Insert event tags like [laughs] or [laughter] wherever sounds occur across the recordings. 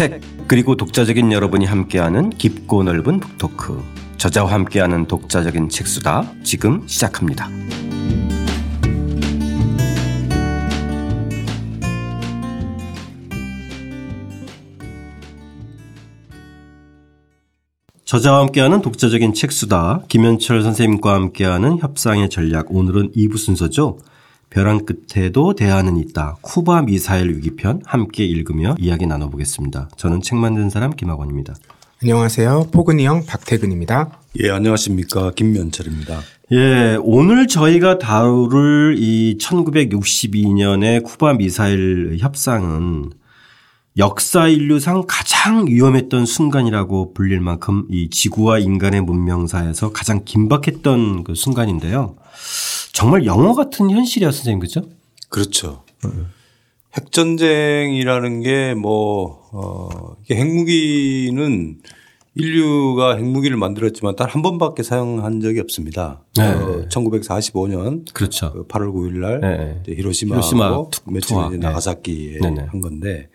책 그리고 독자적인 여러분이 함께하는 깊고 넓은 북토크 저자와 함께하는 독자적인 책수다 지금 시작합니다. 저자와 함께하는 독자적인 책수다 김현철 선생님과 함께하는 협상의 전략 오늘은 2부 순서죠. 벼랑 끝에도 대안은 있다. 쿠바 미사일 위기편 함께 읽으며 이야기 나눠보겠습니다. 저는 책 만든 사람 김학원입니다. 안녕하세요. 포근이 형 박태근입니다. 예, 안녕하십니까. 김면철입니다. 예, 오늘 저희가 다룰 이 1962년의 쿠바 미사일 협상은 역사 인류상 가장 위험했던 순간이라고 불릴 만큼 이 지구와 인간의 문명사에서 가장 긴박했던 그 순간인데요. 정말 영화 같은 현실이야, 선생님, 그죠? 그렇죠. 핵전쟁이라는 게 뭐, 어, 핵무기는 인류가 핵무기를 만들었지만 단 한 번밖에 사용한 적이 없습니다. 네. 어, 1945년 그렇죠. 그 8월 9일 날 네. 히로시마하고 히로시마 며칠 이제 네. 나가사키에 네. 한 건데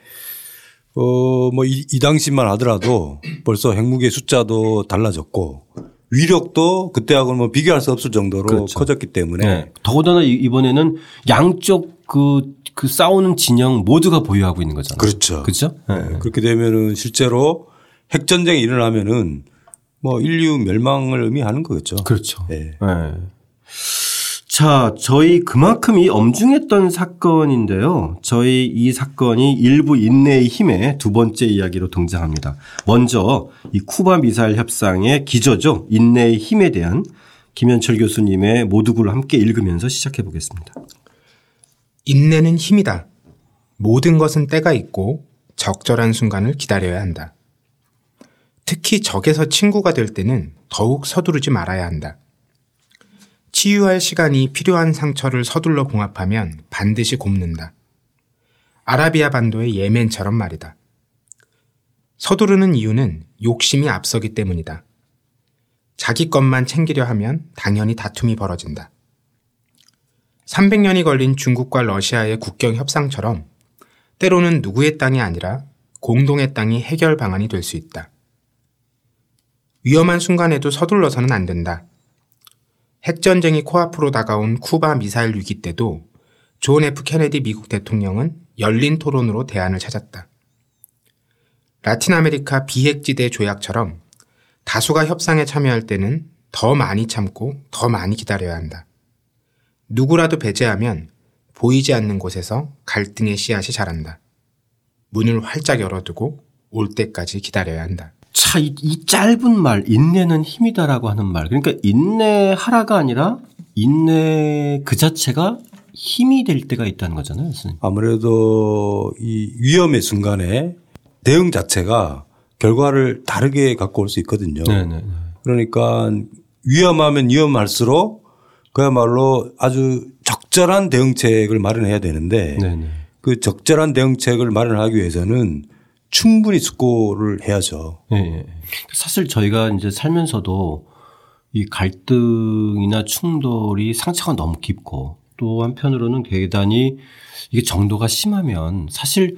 어, 뭐 이, 이 당시만 하더라도 벌써 핵무기의 숫자도 달라졌고 위력도 그때하고는 뭐 비교할 수 없을 정도로 그렇죠. 커졌기 때문에 네. 더군다나 이번에는 양쪽 그, 그 싸우는 진영 모두가 보유하고 있는 거잖아요. 그렇죠. 그렇죠. 네. 그렇게 되면은 실제로 핵 전쟁이 일어나면은 뭐 인류 멸망을 의미하는 거겠죠. 그렇죠. 네. 네. 자, 저희 그만큼 이 엄중했던 사건인데요. 저희 이 사건이 일부 인내의 힘의 두 번째 이야기로 등장합니다. 먼저 이 쿠바 미사일 협상의 기저죠. 인내의 힘에 대한 김현철 교수님의 모두글 함께 읽으면서 시작해 보겠습니다. 인내는 힘이다. 모든 것은 때가 있고 적절한 순간을 기다려야 한다. 특히 적에서 친구가 될 때는 더욱 서두르지 말아야 한다. 치유할 시간이 필요한 상처를 서둘러 봉합하면 반드시 곱는다. 아라비아 반도의 예멘처럼 말이다. 서두르는 이유는 욕심이 앞서기 때문이다. 자기 것만 챙기려 하면 당연히 다툼이 벌어진다. 300년이 걸린 중국과 러시아의 국경 협상처럼 때로는 누구의 땅이 아니라 공동의 땅이 해결 방안이 될 수 있다. 위험한 순간에도 서둘러서는 안 된다. 핵전쟁이 코앞으로 다가온 쿠바 미사일 위기 때도 존 F 케네디 미국 대통령은 열린 토론으로 대안을 찾았다. 라틴 아메리카 비핵지대 조약처럼 다수가 협상에 참여할 때는 더 많이 참고 더 많이 기다려야 한다. 누구라도 배제하면 보이지 않는 곳에서 갈등의 씨앗이 자란다. 문을 활짝 열어두고 올 때까지 기다려야 한다. 차, 이, 이 짧은 말, 인내는 힘이다라고 하는 말. 그러니까 인내하라가 아니라 인내 그 자체가 힘이 될 때가 있다는 거잖아요. 선생님. 아무래도 이 위험의 순간에 대응 자체가 결과를 다르게 갖고 올 수 있거든요. 네네. 그러니까 위험하면 위험할수록 그야말로 아주 적절한 대응책을 마련해야 되는데 네네. 그 적절한 대응책을 마련하기 위해서는 충분히 숙고를 해야죠. 네. 사실 저희가 이제 살면서도 이 갈등이나 충돌이 상처가 너무 깊고 또 한편으로는 대단히 이게 정도가 심하면 사실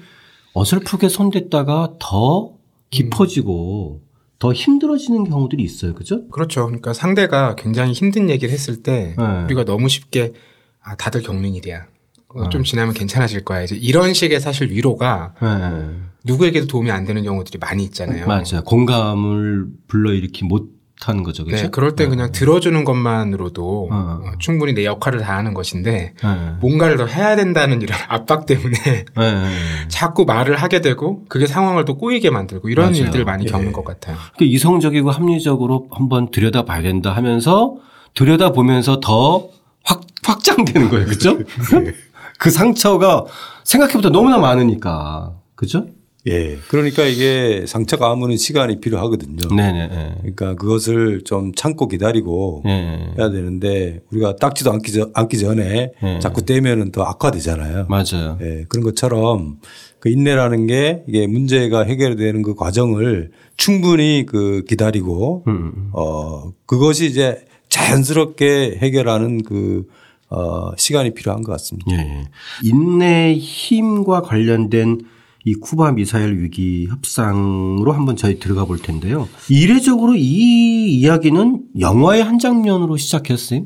어설프게 손댔다가 더 깊어지고 음. 더 힘들어지는 경우들이 있어요. 그죠? 그렇죠. 그러니까 상대가 굉장히 힘든 얘기를 했을 때 네. 우리가 너무 쉽게 아, 다들 겪는 일이야. 어, 좀 지나면 괜찮아질 거야. 이제 이런 식의 사실 위로가 네. 누구에게도 도움이 안 되는 경우들이 많이 있잖아요. 맞아요. 공감을 불러일으키 못하는 거죠. 그렇죠? 네, 그럴 때 네. 그냥 들어주는 것만으로도 어. 어. 충분히 내 역할을 다하는 것인데 네. 뭔가를 더 해야 된다는 이런 [laughs] 압박 때문에 네. [laughs] 자꾸 말을 하게 되고 그게 상황을 또 꼬이게 만들고 이런 맞아요. 일들 많이 겪는 예. 것 같아요. 그러니까 이성적이고 합리적으로 한번 들여다봐야 된다 하면서 들여다보면서 더 확, 확장되는 거예요. 그렇죠? [laughs] 그 상처가 생각해보다 너무나 많으니까. 그죠? 예. 그러니까 이게 상처가 아무는 시간이 필요하거든요. 네네. 네. 그러니까 그것을 좀 참고 기다리고 네. 해야 되는데 우리가 딱지도 않기, 전, 않기 전에 네. 자꾸 떼면은 더 악화되잖아요. 맞아요. 예. 그런 것처럼 그 인내라는 게 이게 문제가 해결되는 그 과정을 충분히 그 기다리고 음. 어 그것이 이제 자연스럽게 해결하는 그 어, 시간이 필요한 것 같습니다. 예. 인내의 힘과 관련된 이 쿠바 미사일 위기 협상으로 한번 저희 들어가 볼 텐데요. 이례적으로 이 이야기는 영화의 한 장면으로 시작했어요.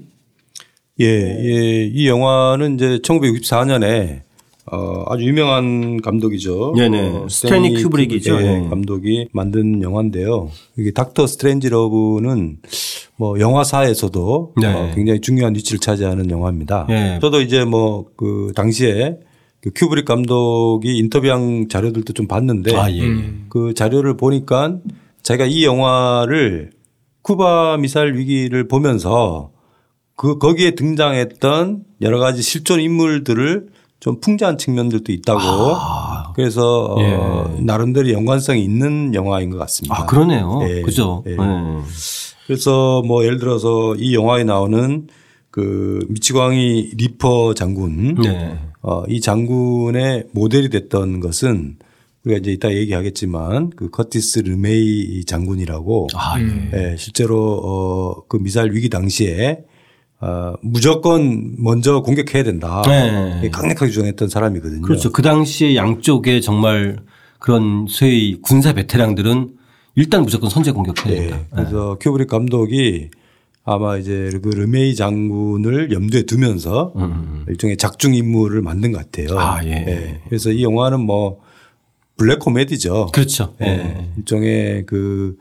예, 예. 이 영화는 이제 1964년에 어, 아주 유명한 감독이죠. 네네. 어, 스탠리 큐브릭이죠. 예, 네. 감독이 만든 영화인데요. 이게 Dr. Strangelove는 뭐 영화사에서도 네. 어, 굉장히 중요한 위치를 차지하는 영화입니다. 네. 저도 이제 뭐 그 당시에 그 큐브릭 감독이 인터뷰한 자료들도 좀 봤는데 아, 예. 음. 그 자료를 보니까 자기가 이 영화를 쿠바 미사일 위기를 보면서 그 거기에 등장했던 여러 가지 실존 인물들을 좀 풍자한 측면들도 있다고 아. 그래서 예. 어, 나름대로 연관성이 있는 영화인 것 같습니다. 아 그러네요. 예. 그죠. 예. 네. 그래서 뭐 예를 들어서 이 영화에 나오는 그 미치광이 리퍼 장군 네. 어, 이 장군의 모델이 됐던 것은 우리가 이제 이따 얘기하겠지만 그 커티스 르메이 장군이라고 아, 예. 예, 실제로 어, 그 미사일 위기 당시에 어, 무조건 먼저 공격해야 된다. 네. 강력하게 주장했던 사람이거든요. 그렇죠. 그 당시에 양쪽에 정말 그런 소위 군사 베테랑들은 일단 무조건 선제 공격해야 된다. 네. 그래서 네. 큐브릭 감독이 아마 이제 그 르메이 장군을 염두에 두면서 음. 음, 음. 일종의 작중 인물을 만든 것 같아요. 아, 예. 네. 그래서 이 영화는 뭐 블랙 코미디죠. 그렇죠. 네. 일종의 그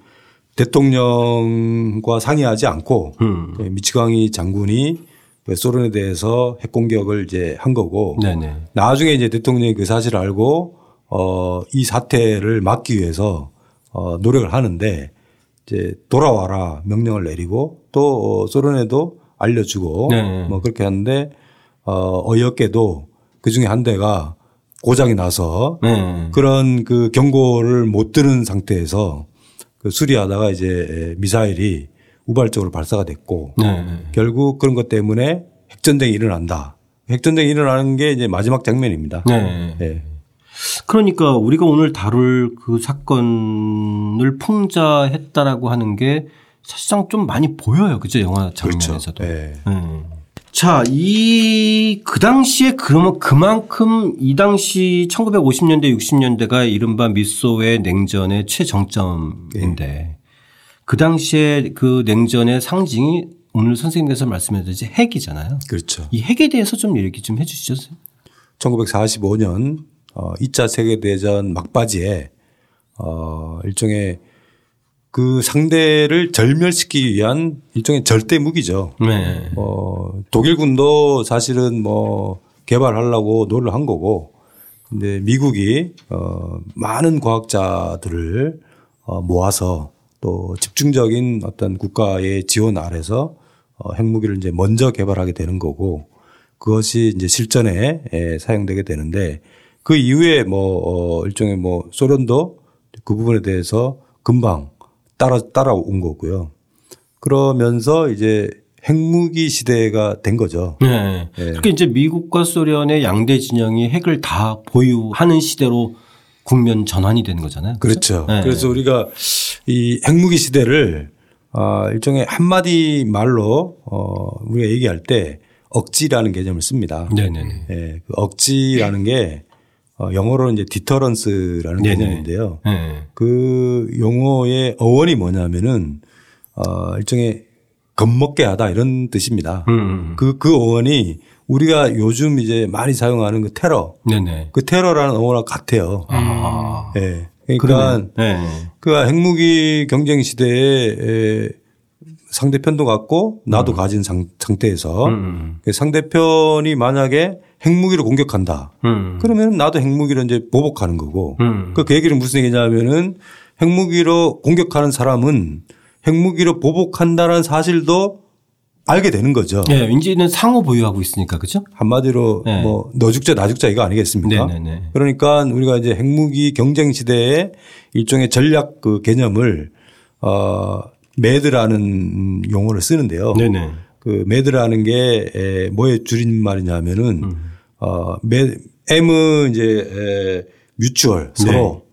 대통령과 상의하지 않고 음. 그 미치광이 장군이 그 소련에 대해서 핵 공격을 이제 한 거고 네네. 나중에 이제 대통령이 그 사실을 알고 어, 이 사태를 막기 위해서 어, 노력을 하는데 이제 돌아와라 명령을 내리고 또 어, 소련에도 알려주고 네. 뭐 그렇게 하는데 어, 어이없게도 그 중에 한 대가 고장이 나서 네. 그런 그 경고를 못 들은 상태에서 그 수리하다가 이제 미사일이 우발적으로 발사가 됐고 네. 결국 그런 것 때문에 핵전쟁이 일어난다. 핵전쟁이 일어나는 게 이제 마지막 장면입니다. 네. 네. 그러니까 우리가 오늘 다룰 그 사건을 풍자했다라고 하는 게 사실상 좀 많이 보여요. 그죠? 영화 장면에서도. 그렇죠. 네. 네. 자, 이, 그 당시에 그러면 그만큼 이 당시 1950년대, 60년대가 이른바 미소의 냉전의 최정점인데 네. 그 당시에 그 냉전의 상징이 오늘 선생님께서 말씀해 주신 핵이잖아요. 그렇죠. 이 핵에 대해서 좀 얘기 좀 해 주시죠. 1945년 어 2차 세계대전 막바지에 어 일종의 그 상대를 절멸시키기 위한 일종의 절대 무기죠. 네. 어, 독일군도 사실은 뭐 개발하려고 노력을 한 거고 근데 미국이 어, 많은 과학자들을 어, 모아서 또 집중적인 어떤 국가의 지원 아래서 어, 핵무기를 이제 먼저 개발하게 되는 거고 그것이 이제 실전에 에, 사용되게 되는데 그 이후에 뭐 어, 일종의 뭐 소련도 그 부분에 대해서 금방 따라 따라온 거고요. 그러면서 이제 핵무기 시대가 된 거죠. 네. 네. 그러니까 이제 미국과 소련의 양대 진영이 핵을 다 보유하는 시대로 국면 전환이 되는 거잖아요. 그렇죠. 네. 그래서 우리가 이 핵무기 시대를 아 일종의 한마디 말로 어 우리가 얘기할 때 억지라는 개념을 씁니다. 네네네. 네, 그 억지라는 게 어, 영어로는 이제 디터런스라는 네네. 개념인데요. 네. 그 용어의 어원이 뭐냐면은 어, 일종의 겁먹게 하다 이런 뜻입니다. 음. 음, 음. 그, 그 어원이 우리가 요즘 이제 많이 사용하는 그 테러. 네네. 그 테러라는 어원과 같아요. 아. 네. 그러니까 네. 그 핵무기 경쟁 시대에 상대편도 갖고 나도 음. 가진 상, 태에서 음. 그 상대편이 만약에 핵무기로 공격한다. 음. 그러면 나도 핵무기로 이제 보복하는 거고. 음. 그 얘기는 무슨 얘기냐면은 핵무기로 공격하는 사람은 핵무기로 보복한다는 사실도 알게 되는 거죠. 네, 인지는 상호 보유하고 있으니까 그죠? 한마디로 네. 뭐너 죽자 나 죽자 이거 아니겠습니까? 네네네. 네, 네. 그러니까 우리가 이제 핵무기 경쟁 시대에 일종의 전략 그 개념을 어 매드라는 용어를 쓰는데요. 네네. 그 매드라는 게 뭐의 줄임말이냐면은 음. 어, 매, M은 이제 에, 뮤추얼 서로 네.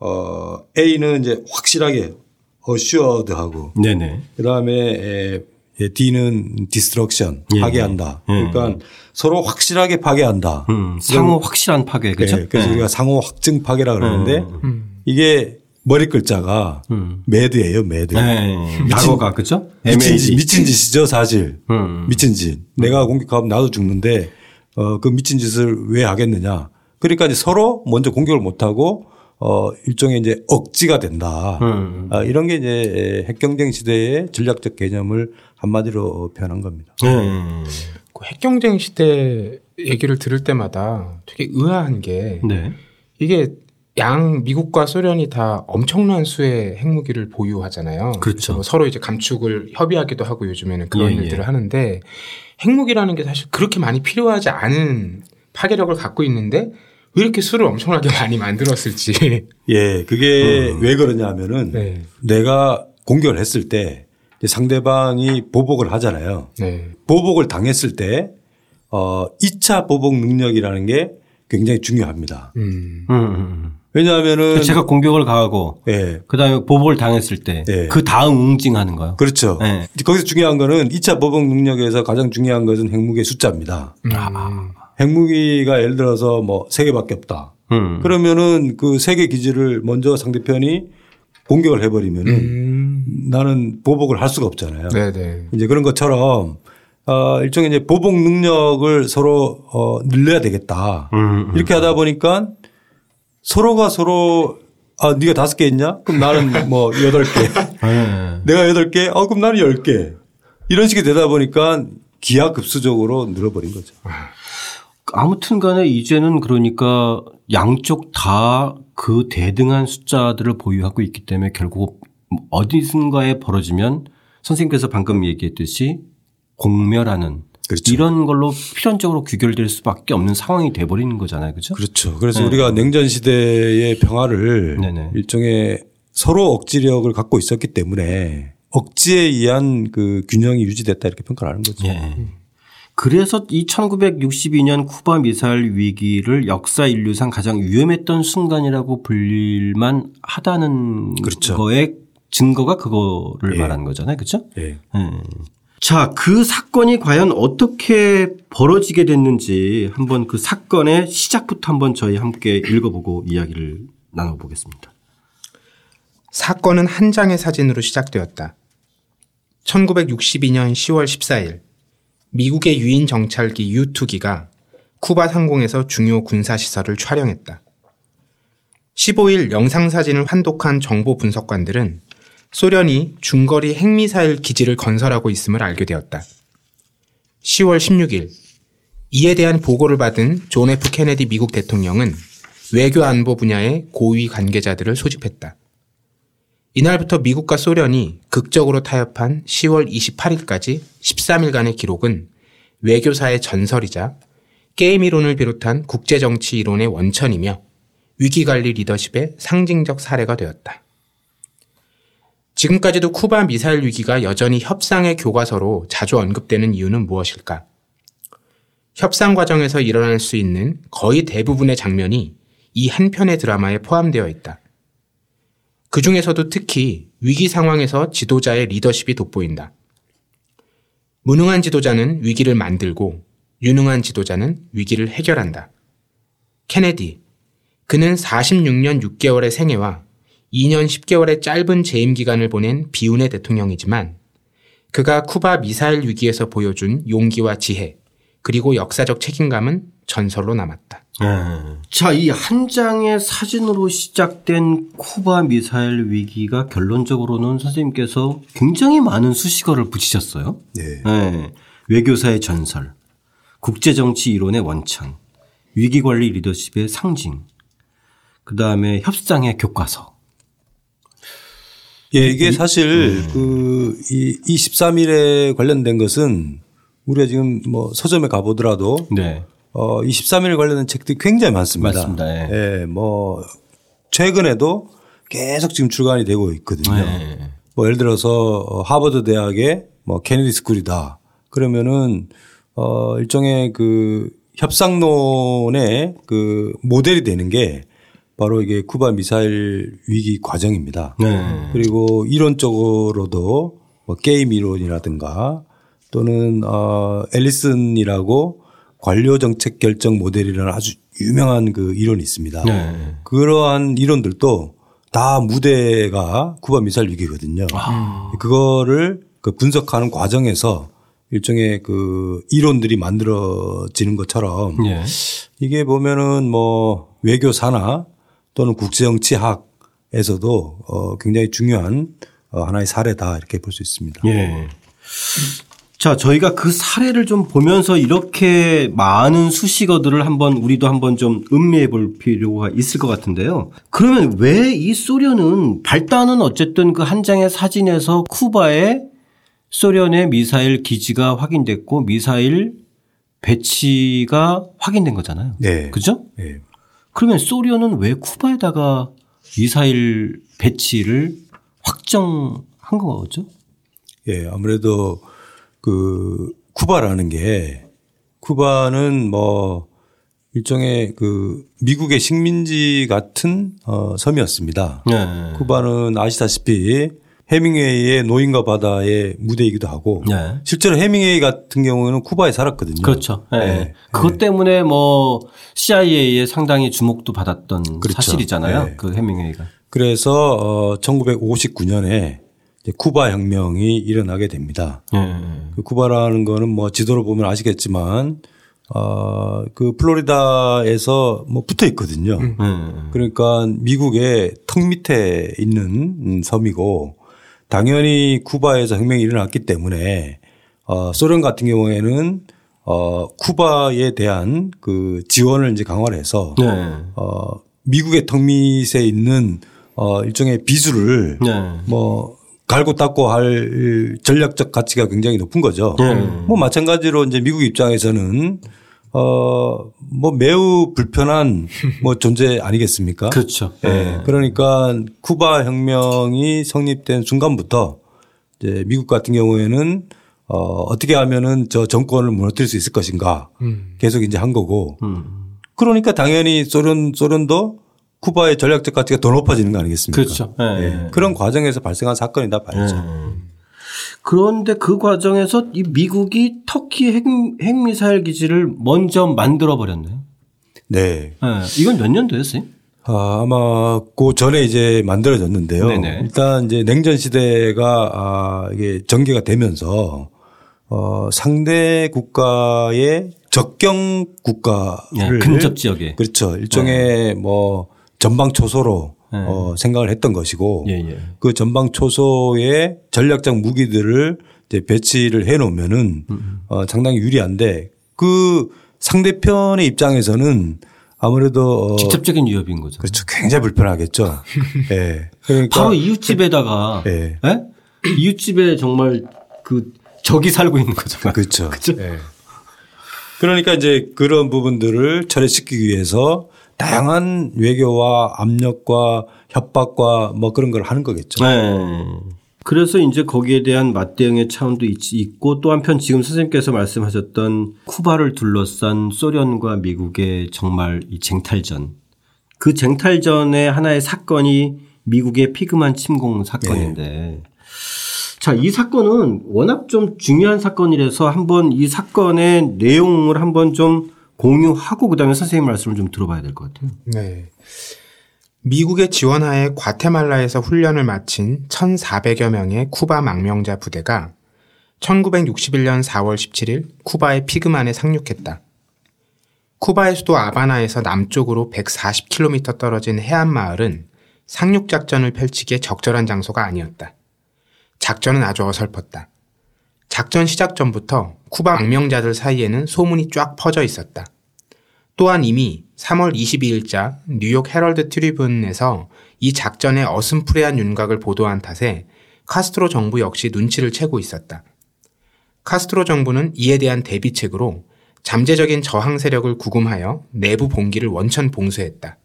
어, A는 이제 확실하게 assured하고 네네. 그다음에 에, 예, D는 destruction 예, 파괴한다. 예. 그러니까 서로 확실하게 파괴한다. 음, 상호 확실한 파괴 그렇죠. 네, 그래서 예. 우리가 상호 확증 파괴라 그러는데 음. 음. 이게 머리 글자가 음. MAD예요, MAD. 네, 약어가 그죠? 미친, 짓, 미친 짓이죠, 사실. 음. 미친 짓. 내가 공격하면 나도 죽는데 어, 그 미친 짓을 왜 하겠느냐. 그러니까 이제 서로 먼저 공격을 못 하고 어, 일종의 이제 억지가 된다. 음. 아, 이런 게 이제 핵경쟁 시대의 전략적 개념을 한마디로 표현한 겁니다. 음. 그 핵경쟁 시대 얘기를 들을 때마다 되게 의아한 게 네. 이게 양 미국과 소련이 다 엄청난 수의 핵무기를 보유하잖아요. 그렇죠. 뭐 서로 이제 감축을 협의하기도 하고 요즘에는 그런 예, 예. 일들을 예. 하는데 핵무기라는 게 사실 그렇게 많이 필요하지 않은 파괴력을 갖고 있는데 왜 이렇게 술을 엄청나게 [laughs] 많이 만들었을지. 예, 그게 음. 왜 그러냐 하면은 네. 내가 공격을 했을 때 상대방이 보복을 하잖아요. 네. 보복을 당했을 때 어, 2차 보복 능력이라는 게 굉장히 중요합니다. 음. 음, 음, 음. 왜냐하면은 제가 공격을 가하고 예. 그다음에 보복을 당했을 때그 예. 그 다음 응징하는 거요. 그렇죠. 예. 거기서 중요한 거는 2차 보복 능력에서 가장 중요한 것은 핵무기의 숫자입니다. 음. 핵무기가 예를 들어서 뭐 세 개밖에 없다. 음. 그러면은 그 세 개 기지를 먼저 상대편이 공격을 해버리면은 음. 나는 보복을 할 수가 없잖아요. 네네. 이제 그런 것처럼 어 일종의 이제 보복 능력을 서로 어 늘려야 되겠다. 음, 이렇게 하다 보니까 서로가 서로 아 네가 다섯 개 있냐? 그럼 나는 뭐 여덟 개. [laughs] 네. 내가 여덟 개. 어 그럼 나는 열 개. 이런 식이 되다 보니까 기하급수적으로 늘어버린 거죠. 아무튼 간에 이제는 그러니까 양쪽 다 그 대등한 숫자들을 보유하고 있기 때문에 결국 어디선가에 벌어지면 선생님께서 방금 얘기했듯이 공멸하는 그렇죠. 이런 걸로 필연적으로 귀결될 수밖에 없는 상황이 돼버리는 거잖아요. 그렇죠? 그렇죠. 그래서 네. 우리가 냉전 시대의 평화를 네네. 일종의 서로 억지력을 갖고 있었기 때문에 억지에 의한 그 균형이 유지됐다 이렇게 평가를 하는 거죠. 네. 그래서 이 1962년 쿠바 미사일 위기를 역사 인류상 가장 위험했던 순간이라고 불릴만 하다는 그렇죠. 거에 증거가 그거를 예. 말하는 거잖아요. 그렇죠? 예. 음. 자, 그 사건이 과연 어떻게 벌어지게 됐는지 한번 그 사건의 시작부터 한번 저희 함께 읽어보고 이야기를 나눠보겠습니다. 사건은 한 장의 사진으로 시작되었다. 1962년 10월 14일 미국의 유인 정찰기 U2기가 쿠바 상공에서 중요 군사시설을 촬영했다. 15일 영상사진을 환독한 정보 분석관들은 소련이 중거리 핵미사일 기지를 건설하고 있음을 알게 되었다. 10월 16일 이에 대한 보고를 받은 존 F 케네디 미국 대통령은 외교 안보 분야의 고위 관계자들을 소집했다. 이날부터 미국과 소련이 극적으로 타협한 10월 28일까지 13일간의 기록은 외교사의 전설이자 게임 이론을 비롯한 국제정치 이론의 원천이며 위기관리 리더십의 상징적 사례가 되었다. 지금까지도 쿠바 미사일 위기가 여전히 협상의 교과서로 자주 언급되는 이유는 무엇일까? 협상 과정에서 일어날 수 있는 거의 대부분의 장면이 이 한 편의 드라마에 포함되어 있다. 그 중에서도 특히 위기 상황에서 지도자의 리더십이 돋보인다. 무능한 지도자는 위기를 만들고 유능한 지도자는 위기를 해결한다. 케네디. 그는 46년 6개월의 생애와 2년 10개월의 짧은 재임 기간을 보낸 비운의 대통령이지만 그가 쿠바 미사일 위기에서 보여준 용기와 지혜 그리고 역사적 책임감은 전설로 남았다. 네. 자, 이 한 장의 사진으로 시작된 쿠바 미사일 위기가 결론적으로는 선생님께서 굉장히 많은 수식어를 붙이셨어요. 네. 네. 외교사의 전설, 국제정치 이론의 원천, 위기관리 리더십의 상징, 그 다음에 협상의 교과서, 예, 이게 사실 음. 그, 이, 이 13일에 관련된 것은 우리가 지금 뭐 서점에 가보더라도 네. 어, 23일 관련된 책들이 굉장히 많습니다. 맞습니다. 예. 예. 뭐 최근에도 계속 지금 출간이 되고 있거든요. 네. 뭐 예를 들어서 하버드 대학의 뭐 케네디 스쿨이다. 그러면은 어, 일종의 그 협상론의 그 모델이 되는 게 바로 이게 쿠바 미사일 위기 과정입니다. 네. 그리고 이론적으로도 뭐 게임 이론이라든가 또는 어 앨리슨이라고 관료 정책 결정 모델이라는 아주 유명한 그 이론이 있습니다. 네. 그러한 이론들도 다 무대가 쿠바 미사일 위기거든요. 아. 그거를 그 분석하는 과정에서 일종의 그 이론들이 만들어지는 것처럼 네. 이게 보면은 뭐 외교사나 또는 국제정치학에서도 어 굉장히 중요한 어 하나의 사례다 이렇게 볼 수 있습니다. 예. 자, 저희가 그 사례를 좀 보면서 이렇게 많은 수식어들을 한번 우리도 한번 좀 음미해 볼 필요가 있을 것 같은데요. 그러면 왜 이 소련은 발단은 어쨌든 그 한 장의 사진에서 쿠바에 소련의 미사일 기지가 확인됐고 미사일 배치가 확인된 거잖아요. 네. 그죠? 네. 그러면 소련은 왜 쿠바에다가 미사일 배치를 확정한 거죠? 예, 아무래도 그 쿠바라는 게 쿠바는 뭐 일종의 그 미국의 식민지 같은 어 섬이었습니다. 네. 쿠바는 아시다시피 해밍웨이의 노인과 바다의 무대이기도 하고 네. 실제로 해밍웨이 같은 경우는 쿠바에 살았거든요. 그렇죠. 네. 네. 그것 네. 때문에 뭐 CIA에 상당히 주목도 받았던 그렇죠. 사실이잖아요. 네. 그 해밍웨이가. 그래서 어 1959년에 쿠바 혁명이 일어나게 됩니다. 음. 그 쿠바라는 거는 뭐 지도로 보면 아시겠지만 어, 그 플로리다에서 뭐 붙어 있거든요. 음. 그러니까 미국의 턱 밑에 있는 섬이고 당연히 쿠바에서 혁명이 일어났기 때문에 어, 소련 같은 경우에는 어, 쿠바에 대한 그 지원을 이제 강화를 해서 네. 어, 미국의 턱 밑에 있는 어, 일종의 비수를 네. 뭐 갈고 닦고 할 전략적 가치가 굉장히 높은 거죠. 음. 뭐 마찬가지로 이제 미국 입장에서는 어, 뭐 매우 불편한 뭐 존재 아니겠습니까? 그렇죠. 예. 네. 그러니까 쿠바 혁명이 성립된 순간부터 이제 미국 같은 경우에는 어, 어떻게 하면은 저 정권을 무너뜨릴 수 있을 것인가 음. 계속 이제 한 거고 음. 그러니까 당연히 소련, 소련도 쿠바의 전략적 가치가 더 높아지는 거 아니겠습니까? 그렇죠. 네. 네. 그런 과정에서 발생한 사건이다 봐야죠. 네. 그런데 그 과정에서 이 미국이 터키 핵, 핵미사일 기지를 먼저 만들어 버렸네요. 네. 네. 이건 몇 년도였어요? 아, 아마 그 전에 이제 만들어졌는데요. 네네. 일단 이제 냉전 시대가 아, 이게 전개가 되면서 어, 상대 국가의 적경 국가를 네, 근접 지역에 그렇죠. 일종의 네. 뭐 전방 초소로 네. 어, 생각을 했던 것이고 예, 예. 그 전방 초소의 전략적 무기들을 이제 배치를 해 놓으면은 음. 어, 상당히 유리한데 그 상대편의 입장에서는 아무래도 어 직접적인 위협인 거죠. 그렇죠. 굉장히 불편하겠죠. [laughs] 예. 네. 그러니까 바로 이웃집에다가 예. 네. 이웃집에 정말 그 적이 살고 있는 거잖아요. [laughs] 그렇죠. 그렇죠. 네. 그러니까 이제 그런 부분들을 처리시키기 위해서 다양한 외교와 압력과 협박과 뭐 그런 걸 하는 거겠죠. 네. 그래서 이제 거기에 대한 맞대응의 차원도 있고 또 한편 지금 선생님께서 말씀하셨던 쿠바를 둘러싼 소련과 미국의 정말 이 쟁탈전 그 쟁탈전의 하나의 사건이 미국의 피그만 침공 사건인데 네. 자, 이 사건은 워낙 좀 중요한 사건이라서 한번 이 사건의 내용을 한번 좀 공유하고 그다음에 선생님 말씀을 좀 들어봐야 될 것 같아요. 네. 미국의 지원하에 과테말라에서 훈련을 마친 1,400여 명의 쿠바 망명자 부대가 1961년 4월 17일 쿠바의 피그만에 상륙했다. 쿠바의 수도 아바나에서 남쪽으로 140km 떨어진 해안 마을은 상륙 작전을 펼치기에 적절한 장소가 아니었다. 작전은 아주 어설펐다. 작전 시작 전부터 쿠바 망명자들 사이에는 소문이 쫙 퍼져 있었다. 또한 이미 3월 22일자 뉴욕 헤럴드 트리뷴에서 이 작전의 어슴푸레한 윤곽을 보도한 탓에 카스트로 정부 역시 눈치를 채고 있었다. 카스트로 정부는 이에 대한 대비책으로 잠재적인 저항 세력을 구금하여 내부 봉기를 원천 봉쇄했다.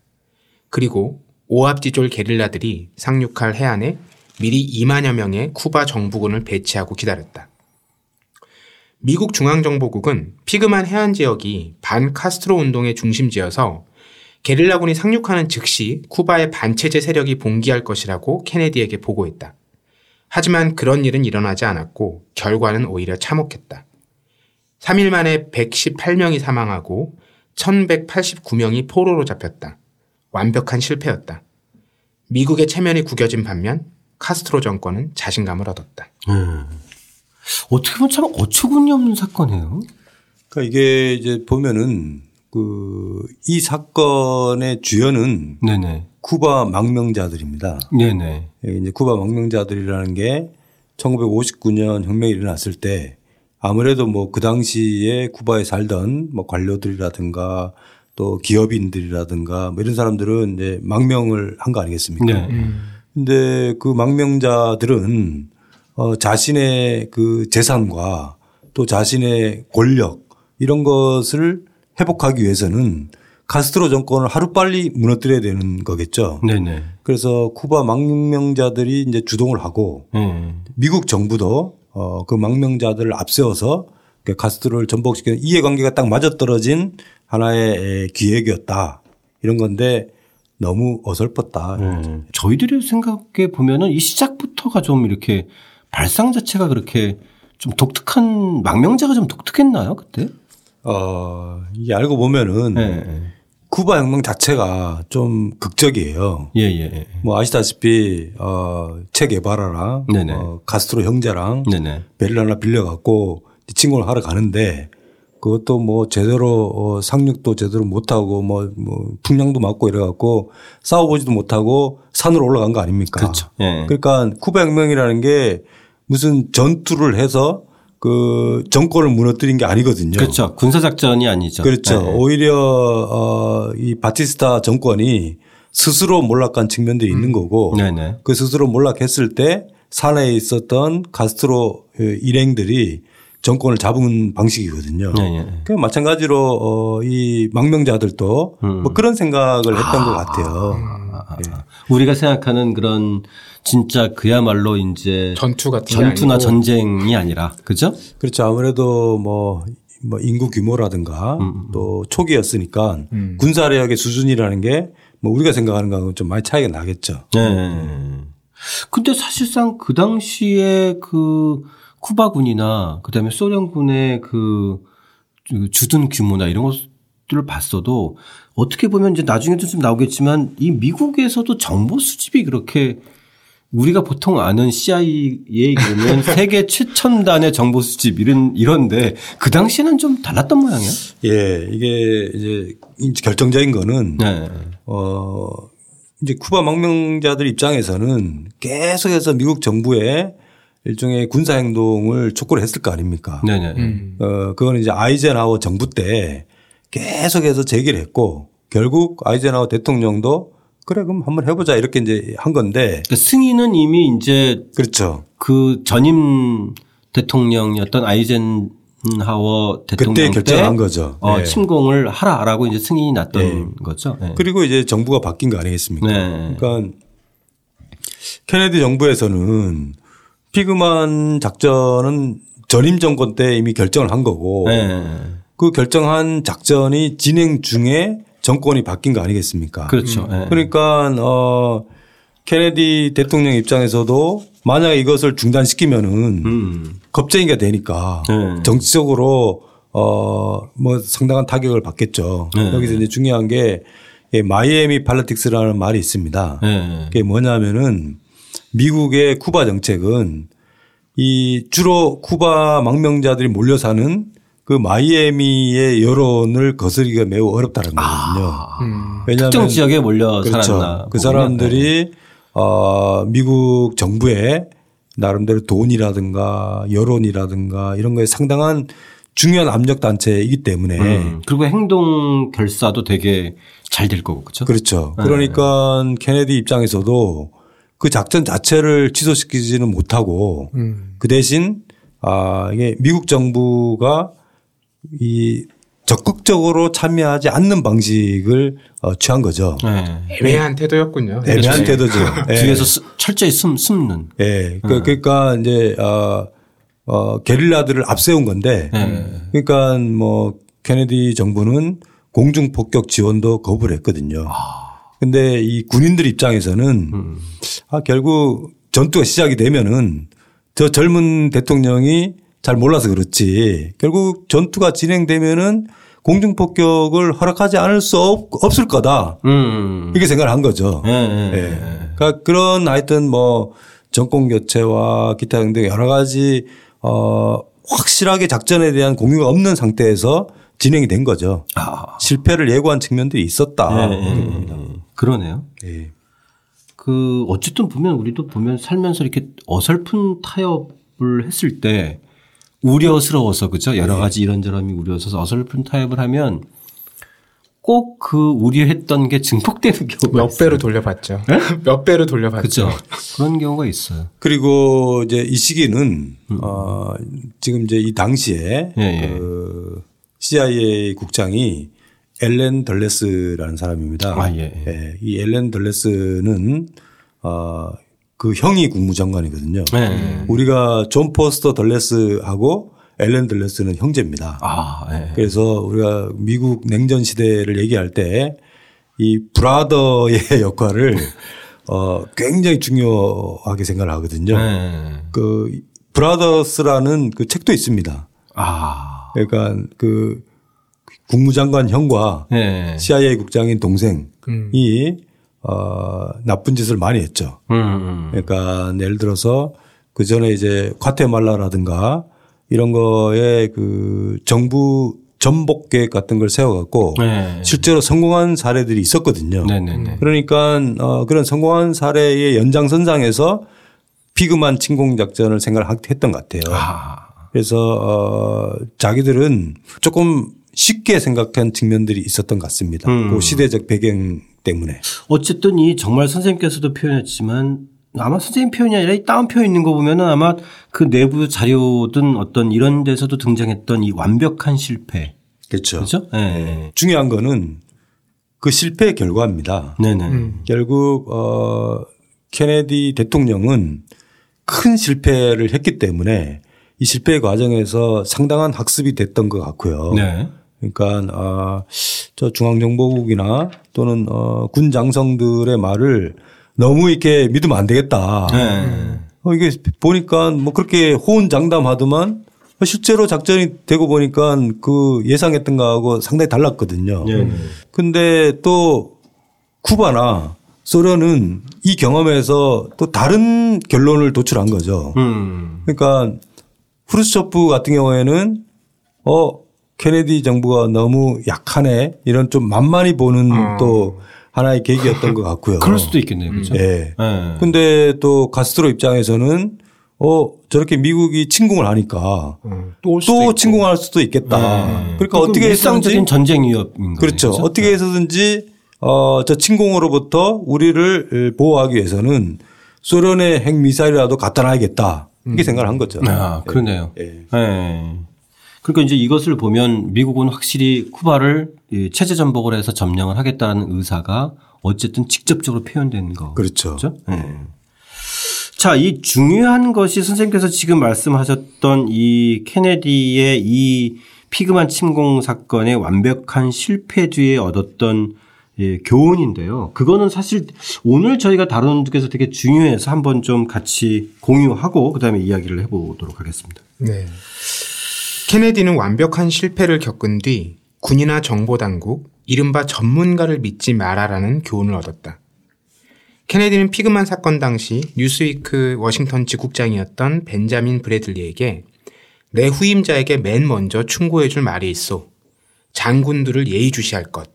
그리고 오합지졸 게릴라들이 상륙할 해안에 미리 2만여 명의 쿠바 정부군을 배치하고 기다렸다. 미국 중앙정보국은 피그만 해안 지역이 반 카스트로 운동의 중심지여서 게릴라군이 상륙하는 즉시 쿠바의 반체제 세력이 봉기할 것이라고 케네디에게 보고했다. 하지만 그런 일은 일어나지 않았고 결과는 오히려 참혹했다. 3일 만에 118명이 사망하고 1189명이 포로로 잡혔다. 완벽한 실패였다. 미국의 체면이 구겨진 반면 카스트로 정권은 자신감을 얻었다. 음. 어떻게 보면 참 어처구니 없는 사건이에요. 그러니까 이게 이제 보면은 그 이 사건의 주연은 네네. 쿠바 망명자들입니다. 네네. 이제 쿠바 망명자들이라는 게 1959년 혁명이 일어났을 때 아무래도 뭐 그 당시에 쿠바에 살던 뭐 관료들이라든가 또 기업인들이라든가 뭐 이런 사람들은 이제 망명을 한 거 아니겠습니까? 네. 음. 근데 그 망명자들은 어 자신의 그 재산과 또 자신의 권력 이런 것을 회복하기 위해서는 카스트로 정권을 하루빨리 무너뜨려야 되는 거겠죠. 네네. 그래서 쿠바 망명자들이 이제 주동을 하고 음. 미국 정부도 어, 그 망명자들을 앞세워서 그 카스트로를 전복시키는 이해관계가 딱 맞아떨어진 하나의 기획이었다. 이런 건데 너무 어설펐다. 음. 저희들이 생각해 보면은 이 시작부터가 좀 이렇게 발상 자체가 그렇게 좀 독특한 망명자가 좀 독특했나요 그때? 어 이게 알고 보면은 네. 쿠바 혁명 자체가 좀 극적이에요. 예, 예, 예. 뭐 아시다시피 어체 게바라랑 네네. 어, 카스트로 형제랑 네네. 배를 하나 빌려갖고 친구를 하러 가는데 그것도 뭐 제대로 어 상륙도 제대로 못하고 뭐, 뭐 풍량도 맞고 이래갖고 싸워보지도 못하고 산으로 올라간 거 아닙니까? 그렇죠. 예. 그러니까 쿠바 혁명이라는 게 무슨 전투를 해서 그 정권을 무너뜨린 게 아니거든요. 그렇죠. 군사작전이 아니죠. 그렇죠. 네. 오히려 어 이 바티스타 정권이 스스로 몰락한 측면도 음. 있는 거고 네네. 그 스스로 몰락했을 때 산에 있었던 가스트로 일행들이 정권을 잡은 방식이거든요. 그 마찬가지로 어 이 망명자들도 음. 뭐 그런 생각을 했던 아. 것 같아요. 아. 네. 우리가 생각하는 그런 진짜 그야말로 이제 전투 같은 전투나 전쟁이 아니라 그죠? 그렇죠. 아무래도 뭐, 뭐 인구 규모라든가 음. 음. 또 초기였으니까 음. 군사력의 수준이라는 게 뭐 우리가 생각하는 거하고 좀 많이 차이가 나겠죠. 네. 근데 사실상 그 당시에 그 쿠바군이나 그다음에 소련군의 그 주둔 규모나 이런 것들을 봤어도 어떻게 보면 이제 나중에도 좀 나오겠지만 이 미국에서도 정보 수집이 그렇게 우리가 보통 아는 CIA에 그러면 [laughs] 세계 최첨단의 정보 수집 이런 이런데 그 당시에는 좀 달랐던 모양이에요. 예, 이게 이제 결정적인 거는 네. 어 이제 쿠바 망명자들 입장에서는 계속해서 미국 정부의 일종의 군사 행동을 촉구를 했을 거 아닙니까? 네네. 음. 어 그거는 이제 아이젠하워 정부 때 계속해서 제기를 했고 결국 아이젠하워 대통령도 그래 그럼 한번 해보자 이렇게 이제 한 건데 그러니까 승인은 이미 이제 그렇죠. 그 전임 대통령이었던 아이젠 하워 대통령 그때 결정한 거죠. 어, 네. 침공을 하라라고 이제 승인이 났던 네. 거죠. 네. 그리고 이제 정부가 바뀐 거 아니겠습니까? 네. 그러니까 케네디 정부에서는 피그만 작전은 전임 정권 때 이미 결정을 한 거고 네. 그 결정한 작전이 진행 중에 정권이 바뀐 거 아니겠습니까? 그렇죠. 음. 그러니까 어 케네디 대통령 입장에서도 만약에 이것을 중단시키면은 음. 겁쟁이가 되니까 네. 정치적으로 어뭐 상당한 타격을 받겠죠. 네. 여기서 이제 중요한 게 마이애미 팔러틱스라는 말이 있습니다. 네. 그게 뭐냐면은 미국의 쿠바 정책은 이 주로 쿠바 망명자들이 몰려 사는 그 마이애미의 여론을 거스르기가 매우 어렵다는 아. 거거든요. 아, 음. 왜냐하면 특정 지역에 몰려 그렇죠. 살았나. 그 사람들이 네. 어 미국 정부의 나름대로 돈이라든가 여론이라든가 이런 거에 상당한 중요한 압력 단체이기 때문에 음. 그리고 행동 결사도 되게 잘 될 거고 그렇죠. 그렇죠. 네. 그러니까 케네디 입장에서도 그 작전 자체를 취소시키지는 못하고 음. 그 대신 아 이게 미국 정부가 이 적극적으로 참여하지 않는 방식을 어, 취한 거죠. 네. 애매한 태도였군요. 애매한 태도죠. 네. 뒤에서 스, 철저히 숨, 숨는. 예. 네. 그, 러니까 이제, 어, 어, 게릴라들을 앞세운 건데 네. 그러니까 뭐 케네디 정부는 공중 폭격 지원도 거부를 했거든요. 아. 근데 이 군인들 입장에서는 음. 아, 결국 전투가 시작이 되면은 저 젊은 대통령이 잘 몰라서 그렇지 결국 전투가 진행되면은 공중 폭격을 허락하지 않을 수 없, 을 거다. 음. 이렇게 생각을 한 거죠. 네, 네, 네. 그러니까 그런 하여튼 뭐 정권 교체와 기타 등등 여러 가지 어 확실하게 작전에 대한 공유가 없는 상태에서 진행이 된 거죠. 아. 실패를 예고한 측면들이 있었다. 네, 네. 그러네요. 네. 그 어쨌든 보면 우리도 보면 살면서 이렇게 어설픈 타협을 했을 때 우려스러워서 그죠 여러 네. 가지 이런저런이 우려서 어설픈 타협을 하면 꼭 그 우려했던 게 증폭되는 경우가 몇 배로 돌려봤죠. 네? 몇 배로 돌려봤죠. 그죠 그런 경우가 있어요. 그리고 이제 이 시기는 음. 어 지금 이제 이 당시에 예, 예. 그 CIA 국장이 엘렌 덜레스라는 사람입니다. 아, 예, 예. 예, 이 엘렌 덜레스는 어, 그 형이 국무장관이거든요. 네. 우리가 존 포스터 덜레스하고 앨런 덜레스는 형제입니다. 아, 네. 그래서 우리가 미국 냉전 시대를 얘기할 때 이 brother의 [laughs] 역할을 어, 굉장히 중요하게 생각을 하거든요. 네. 그 Brothers라는 그 책도 있습니다. 아. 그러니까 그 국무장관 형과 네. CIA 국장인 동생이 음. 어, 나쁜 짓을 많이 했죠. 음, 음. 그러니까 예를 들어서 그 전에 이제 과테말라라든가 이런 거에 그 정부 전복 계획 같은 걸 세워갖고 네. 실제로 성공한 사례들이 있었거든요. 네네네. 네, 네. 그러니까 어, 그런 성공한 사례의 연장선상에서 피그만 침공 작전을 생각했던 것 같아요. 아. 그래서 어, 자기들은 조금 쉽게 생각한 측면들이 있었던 것 같습니다. 음. 그 시대적 배경 때문에. 어쨌든 이 정말 선생님께서도 표현했지만 아마 선생님 표현이 아니라 이 따옴표 있는 거 보면은 아마 그 내부 자료든 어떤 이런 데서도 등장했던 이 완벽한 실패. 그렇죠. 그렇죠? 네. 중요한 거는 그 실패의 결과입니다. 네네. 음. 결국 어 케네디 대통령은 큰 실패를 했기 때문에 이 실패 과정에서 상당한 학습이 됐던 것 같고요. 네. 그러니까 아, 저 중앙정보국이나 또는 어, 군 장성들의 말을 너무 이렇게 믿으면 안 되겠다. 네. 어, 이게 보니까 뭐 그렇게 호언장담하더만 실제로 작전이 되고 보니까 그 예상했던 거하고 상당히 달랐거든요. 네. 근데 또 쿠바나 소련은 이 경험에서 또 다른 결론을 도출한 거죠. 음. 그러니까 후르츠초프 같은 경우에는 어 케네디 정부가 너무 약하네 이런 좀 만만히 보는 어. 또 하나의 계기였던 것 같고요. 그럴 수도 있겠네요. 그렇죠. 예. 네. 근데 또 가스트로 입장에서는 어 저렇게 미국이 침공을 하니까 음. 또, 또 침공할 수도 있겠다. 네. 그러니까 어떻게 해서든지 전쟁 위협인 그렇죠. 거죠. 어떻게 네. 해서든지 어 저 침공으로부터 우리를 보호하기 위해서는 소련의 핵 미사일이라도 갖다 놔야겠다. 이렇게 음. 생각을 한 거죠. 아, 그러네요. 예. 네. 그러니까 이제 이것을 보면 미국은 확실히 쿠바를 체제 전복을 해서 점령을 하겠다는 의사가 어쨌든 직접적으로 표현된 거. 그렇죠. 그렇죠? 네. 자, 이 중요한 것이 선생님께서 지금 말씀하셨던 이 케네디의 이 피그만 침공 사건의 완벽한 실패 뒤에 얻었던 예, 교훈인데요. 그거는 사실 오늘 저희가 다루는 중에서 되게 중요해서 한번 좀 같이 공유하고 그다음에 이야기를 해보도록 하겠습니다. 네. 케네디는 완벽한 실패를 겪은 뒤 군이나 정보당국, 이른바 전문가를 믿지 마라라는 교훈을 얻었다. 케네디는 피그만 사건 당시 뉴스위크 워싱턴 지국장이었던 벤자민 브래들리에게 내 후임자에게 맨 먼저 충고해줄 말이 있어. 장군들을 예의주시할 것.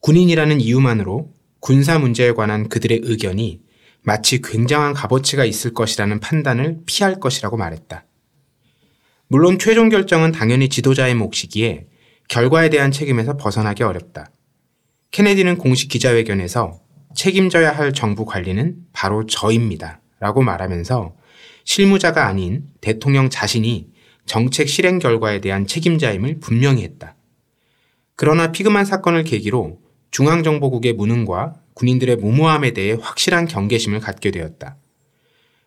군인이라는 이유만으로 군사 문제에 관한 그들의 의견이 마치 굉장한 값어치가 있을 것이라는 판단을 피할 것이라고 말했다. 물론 최종 결정은 당연히 지도자의 몫이기에 결과에 대한 책임에서 벗어나기 어렵다. 케네디는 공식 기자회견에서 책임져야 할 정부 관리는 바로 저입니다. 라고 말하면서 실무자가 아닌 대통령 자신이 정책 실행 결과에 대한 책임자임을 분명히 했다. 그러나 피그만 사건을 계기로 중앙정보국의 무능과 군인들의 무모함에 대해 확실한 경계심을 갖게 되었다.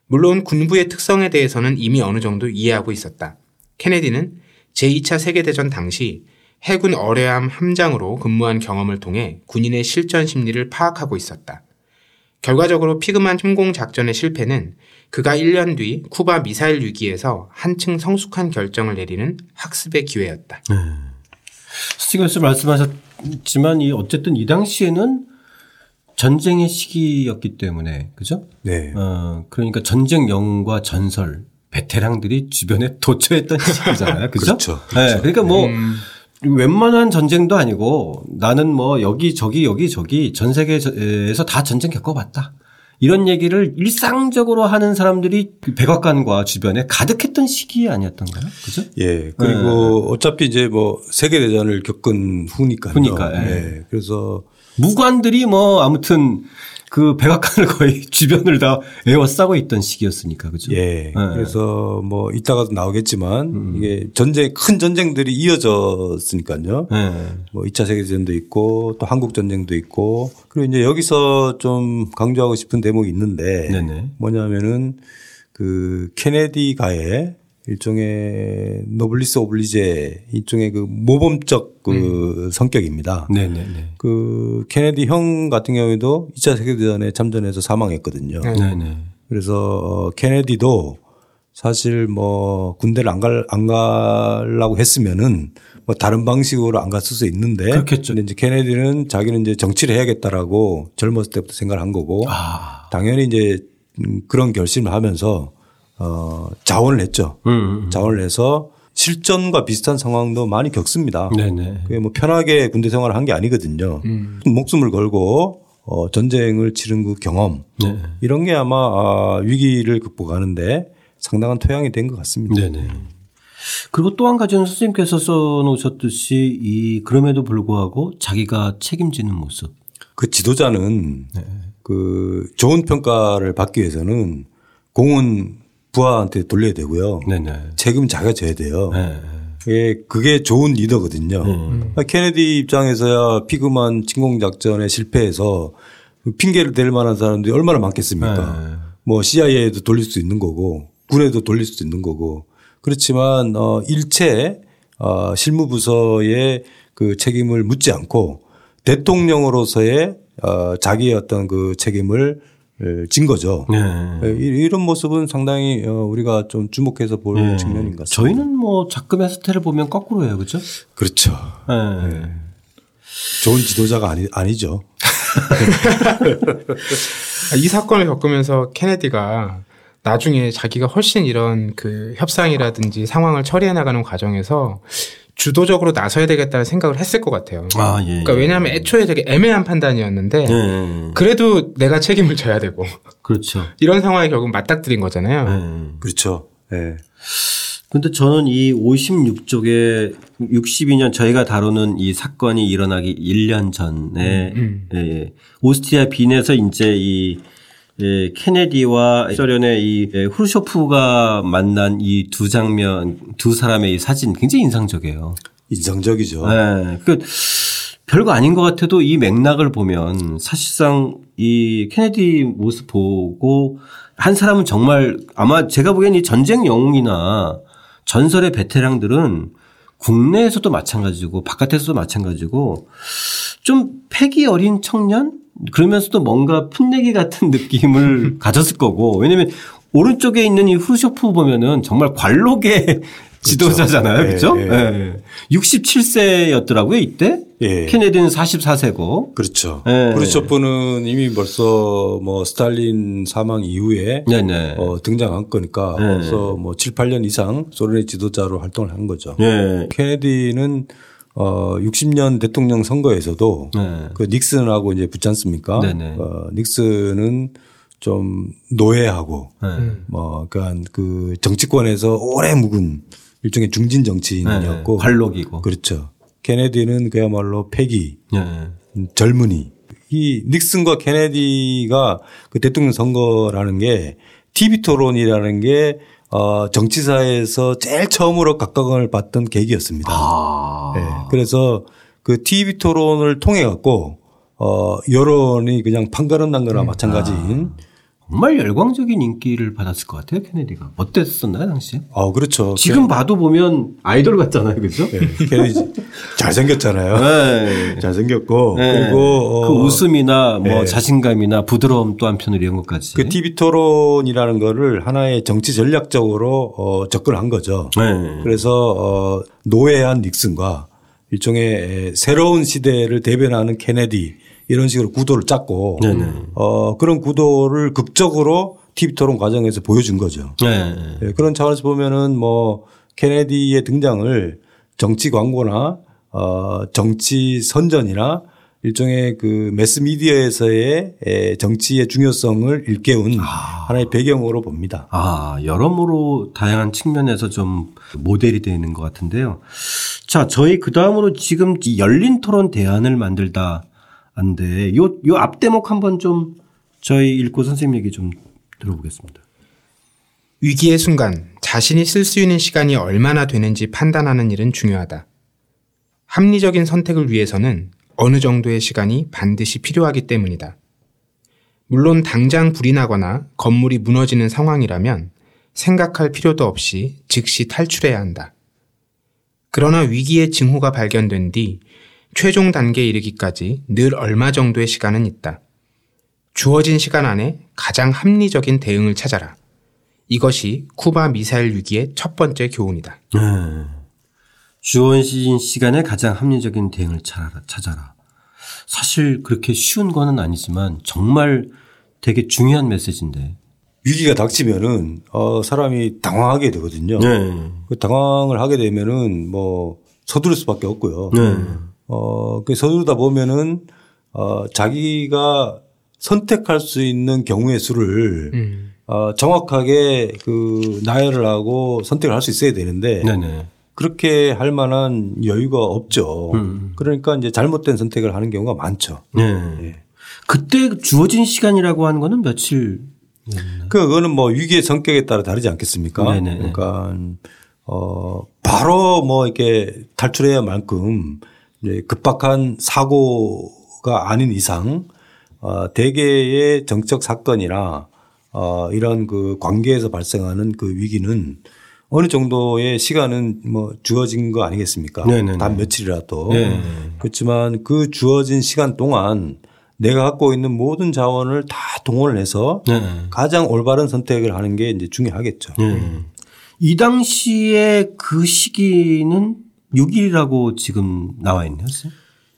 물론 군부의 특성에 대해서는 이미 어느 정도 이해하고 있었다. 케네디는 제2차 세계대전 당시 해군 어뢰함 함장으로 근무한 경험을 통해 군인의 실전 심리를 파악하고 있었다. 결과적으로 피그만 침공 작전의 실패는 그가 1년 뒤 쿠바 미사일 위기에서 한층 성숙한 결정을 내리는 학습의 기회였다. 네. 스티븐스 말씀하셨지만 이 어쨌든 이 당시에는 전쟁의 시기였기 때문에 그죠? 네. 어 그러니까 전쟁 영웅과 전설 베테랑들이 주변에 [laughs] 도처했던 시기잖아요. 그죠? 그렇죠. 그렇죠. 네. 그러니까 뭐 음. 웬만한 전쟁도 아니고 나는 뭐 여기 저기 여기 저기 전 세계에서 다 전쟁 겪어봤다. 이런 얘기를 일상적으로 하는 사람들이 그 백악관과 주변에 가득했던 시기 아니었던가요? 그죠? 예. 그리고 네. 어차피 이제 뭐 세계대전을 겪은 후니까요. 후니까. 예. 예. 그래서 무관들이 뭐 아무튼 그 백악관을 거의 [laughs] 주변을 다 에워싸고 있던 시기였으니까 그죠? 예. 네. 그래서 뭐 이따가도 나오겠지만 음. 이게 전쟁 큰 전쟁들이 이어졌으니까요. 네. 뭐 2차 세계대전도 있고 또 한국 전쟁도 있고 그리고 이제 여기서 좀 강조하고 싶은 대목이 있는데 네네. 뭐냐면은 그 케네디가의 일종의 노블리스 오블리제 일종의 그 모범적 그 음. 성격입니다. 네네네. 그 케네디 형 같은 경우에도 2차 세계대전에 참전해서 사망했거든요. 네네. 그래서 어, 케네디도 사실 뭐 군대를 안 갈, 안 가려고 했으면은 뭐 다른 방식으로 안 갔을 수 있는데. 그렇겠죠. 근데 이제 케네디는 자기는 이제 정치를 해야겠다라고 젊었을 때부터 생각을 한 거고. 아. 당연히 이제 음, 그런 결심을 하면서 어, 자원을 했죠. 음, 음, 음. 자원을 해서 실전과 비슷한 상황도 많이 겪습니다. 네네. 그게 뭐 편하게 군대 생활을 한 게 아니거든요. 음. 목숨을 걸고 어, 전쟁을 치른 그 경험 네. 이런 게 아마 아, 위기를 극복하는데 상당한 토양이 된 것 같습니다. 네네. 그리고 또 한 가지는 선생님께서 써놓으셨듯이 이 그럼에도 불구하고 자기가 책임지는 모습. 그 지도자는 네. 그 좋은 평가를 받기 위해서는 공은 부하한테 돌려야 되고요. 네네. 책임 자기가 져야 돼요. 네. 예, 그게 좋은 리더거든요. 음. 케네디 입장에서야 피그만 침공 작전에 실패해서 핑계를 댈 만한 사람들이 얼마나 많겠습니까? 네. 뭐 CIA에도 돌릴 수 있는 거고 군에도 돌릴 수 있는 거고 그렇지만 어 일체 어 실무부서의 그 책임을 묻지 않고 대통령으로서의 어 자기의 어떤 그 책임을 진 거죠. 네. 예, 이런 모습은 상당히 어, 우리가 좀 주목해서 볼 네. 측면인 것 같습니다. 저희는 뭐 작금의 스타일을 보면 거꾸로예요, 그렇죠? 그렇죠. 네. 네. 좋은 지도자가 아니, 아니죠. [laughs] 이 사건을 겪으면서 케네디가 나중에 자기가 훨씬 이런 그 협상이라든지 상황을 처리해 나가는 과정에서 주도적으로 나서야 되겠다는 생각을 했을 것 같아요. 아, 예, 그러니까 예. 왜냐하면 애초에 되게 애매한 판단이었는데 예, 그래도 내가 책임을 져야 되고. 그렇죠. [laughs] 이런 상황에 결국 맞닥뜨린 거잖아요. 예. 그렇죠. 예. 근데 저는 이 56쪽에 62년 저희가 다루는 이 사건이 일어나기 1년 전에 음, 음. 예, 오스트리아 빈에서 이제 이 예, 케네디와 소련의 이 예, 후르쇼프가 만난 이 두 장면 두 사람의 이 사진 굉장히 인상적이에요. 인상적이죠. 네. 그 별거 아닌 것 같아도 이 맥락을 보면 사실상 이 케네디 모습 보고 한 사람은 정말 아마 제가 보기엔 이 전쟁 영웅이나 전설의 베테랑들은 국내에서도 마찬가지고 바깥에서도 마찬가지고 좀 패기 어린 청년 그러면서도 뭔가 풋내기 같은 느낌을 [laughs] 가졌을 거고 왜냐면 오른쪽에 있는 이 후쇼프 보면은 정말 관록의. [laughs] 지도자잖아요. 그렇죠? 예, 예. 67세였더라고요, 이때. 예. 케네디는 44세고. 그렇죠. 예. 후르쇼프는 이미 벌써 뭐 스탈린 사망 이후에 네네. 어, 등장한 거니까 네. 벌써 뭐 7, 8년 이상 소련의 지도자로 활동을 한 거죠. 예. 케네디는 어 60년 대통령 선거에서도 네. 그 닉슨하고 이제 붙지 않습니까? 네네. 어 닉슨은 좀 노예하고 네. 뭐 그러니까 그 정치권에서 오래 묵은 일종의 중진 정치인이었고 네. 관록이고 그렇죠. 케네디는 그야말로 패기 네. 젊은이 이 닉슨과 케네디가 그 대통령 선거라는 게 TV 토론이라는 게 어, 정치사에서 제일 처음으로 각광을 받던 계기였습니다. 아. 네. 그래서 그 TV 토론을 통해 갖고 어, 여론이 그냥 판가름 난 거나 음. 마찬가지인 아. 정말 열광적인 인기를 받았을 것 같아요, 케네디가. 어땠었나요, 당시에? 아, 그렇죠. 지금 봐도 보면 아이돌 같잖아요, 그죠? 네, 케네디 [laughs] 잘생겼잖아요. 네. 잘생겼고. 네. 그리고 어 그 웃음이나 뭐 네. 자신감이나 부드러움 또 한편으로 이런 것까지. 그 TV 토론이라는 거를 하나의 정치 전략적으로 어 접근한 거죠. 네. 그래서 어 노예한 닉슨과 일종의 새로운 시대를 대변하는 케네디 이런 식으로 구도를 짰고 네네. 어 그런 구도를 극적으로 TV 토론 과정에서 보여준 거죠. 네. 네. 그런 차원에서 보면은 뭐 케네디의 등장을 정치 광고나 어 정치 선전이나 일종의 그 매스 미디어에서의 정치의 중요성을 일깨운 아. 하나의 배경으로 봅니다. 아, 여러모로 다양한 측면에서 좀 모델이 되는 것 같은데요. 자, 저희 그 다음으로 지금 열린 토론 대안을 만들다 안데 요, 요 앞 대목 한번 좀 저희 읽고 선생님 얘기 좀 들어보겠습니다. 위기의 순간 자신이 쓸 수 있는 시간이 얼마나 되는지 판단하는 일은 중요하다. 합리적인 선택을 위해서는 어느 정도의 시간이 반드시 필요하기 때문이다. 물론 당장 불이 나거나 건물이 무너지는 상황이라면 생각할 필요도 없이 즉시 탈출해야 한다. 그러나 위기의 징후가 발견된 뒤 최종 단계에 이르기까지 늘 얼마 정도의 시간은 있다. 주어진 시간 안에 가장 합리적인 대응을 찾아라. 이것이 쿠바 미사일 위기의 첫 번째 교훈이다. 네. 주어진 시간에 가장 합리적인 대응을 찾아라. 사실 그렇게 쉬운 거는 아니지만 정말 되게 중요한 메시지인데. 위기가 닥치면은 어 사람이 당황하게 되거든요. 네. 그 당황을 하게 되면은 뭐 서두를 수밖에 없고요. 네. 어, 그 서두르다 보면은 어 자기가 선택할 수 있는 경우의 수를 음. 어, 정확하게 그 나열을 하고 선택을 할 수 있어야 되는데 네네. 그렇게 할 만한 여유가 없죠. 음. 그러니까 이제 잘못된 선택을 하는 경우가 많죠. 네. 네. 그때 주어진 시간이라고 하는 거는 며칠? 그거는 뭐 위기의 성격에 따라 다르지 않겠습니까? 네네. 그러니까 어 바로 뭐 이렇게 탈출해야 만큼 급박한 사고가 아닌 이상 어 대개의 정적 사건이나 어 이런 그 관계에서 발생하는 그 위기는 어느 정도의 시간은 뭐 주어진 거 아니겠습니까? 네네네. 단 며칠이라도. 네 그렇지만 그 주어진 시간 동안 내가 갖고 있는 모든 자원을 다 동원을 해서 네. 가장 올바른 선택을 하는 게 이제 중요하겠죠. 네. 이 당시에 그 시기는 6일이라고 지금 나와 있네요.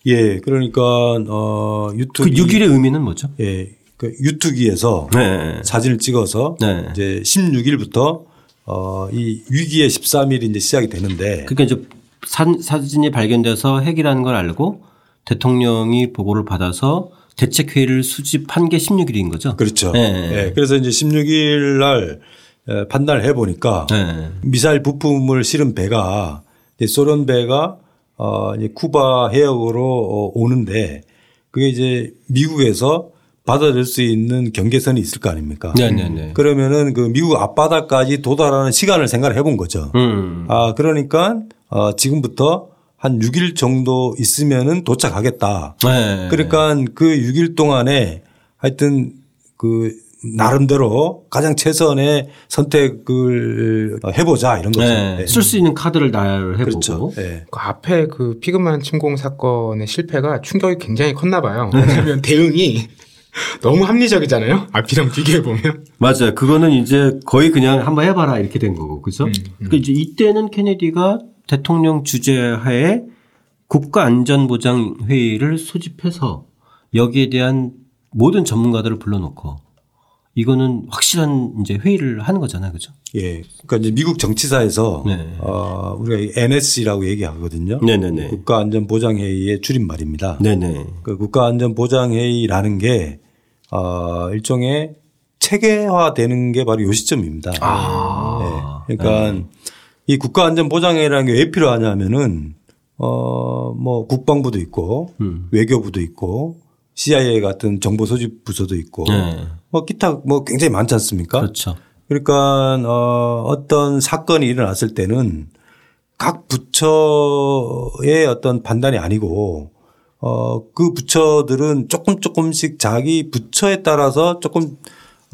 예. 그러니까 어 유튜브 그 6일의 의미는 뭐죠? 예. 그 유튜기에서 네. 사진을 찍어서 네. 이제 16일부터 어, 이 위기의 13일이 이제 시작이 되는데. 그러니까 이제 사진이 발견돼서 핵이라는 걸 알고 대통령이 보고를 받아서 대책 회의를 수집한 게 16일인 거죠. 그렇죠. 네. 네. 그래서 이제 16일 날 판단을 해 보니까 네. 미사일 부품을 실은 배가 소련 배가 어 이제 쿠바 해역으로 어, 오는데 그게 이제 미국에서 받아들일 수 있는 경계선이 있을 거 아닙니까? 네네네. 네, 네. 그러면은 그 미국 앞바다까지 도달하는 시간을 생각을 해본 거죠. 음. 아 그러니까 어 지금부터 한 6일 정도 있으면은 도착하겠다. 네. 그러니까 그 6일 동안에 하여튼 그 나름대로 가장 최선의 선택을 해보자 이런 거죠. 네. 네. 쓸수 있는 카드를 나열해보고. 그렇죠. 네. 그 앞에 그 피그만 침공 사건의 실패가 충격이 굉장히 컸나 봐요. 왜냐하면 대응이 [laughs] 너무 합리적이잖아요. 앞이랑 비교해 보면. 맞아요. 그거는 이제 거의 그냥 한번 해봐라 이렇게 된 거고, 그죠? 음, 음. 그러니까 이제 이때는 케네디가 대통령 주재하에 국가안전보장회의를 소집해서 여기에 대한 모든 전문가들을 불러놓고 이거는 확실한 이제 회의를 하는 거잖아요. 그죠? 예. 그러니까 이제 미국 정치사에서 네. 어, 우리가 NSC라고 얘기하거든요. 네네네. 국가안전보장회의의 줄임말입니다. 네네. 그 국가안전보장회의라는 게 어, 일종의 체계화되는 게 바로 요 시점입니다. 아. 네. 그러니까 네. 이 국가안전보장회라는 게 왜 필요하냐면은 어, 뭐 국방부도 있고 음. 외교부도 있고 CIA 같은 정보 소집 부서도 있고 네. 뭐 기타 뭐 굉장히 많지 않습니까? 그렇죠. 그러니까 어, 어떤 사건이 일어났을 때는 각 부처의 어떤 판단이 아니고 어, 그 부처들은 조금 조금씩 자기 부처에 따라서 조금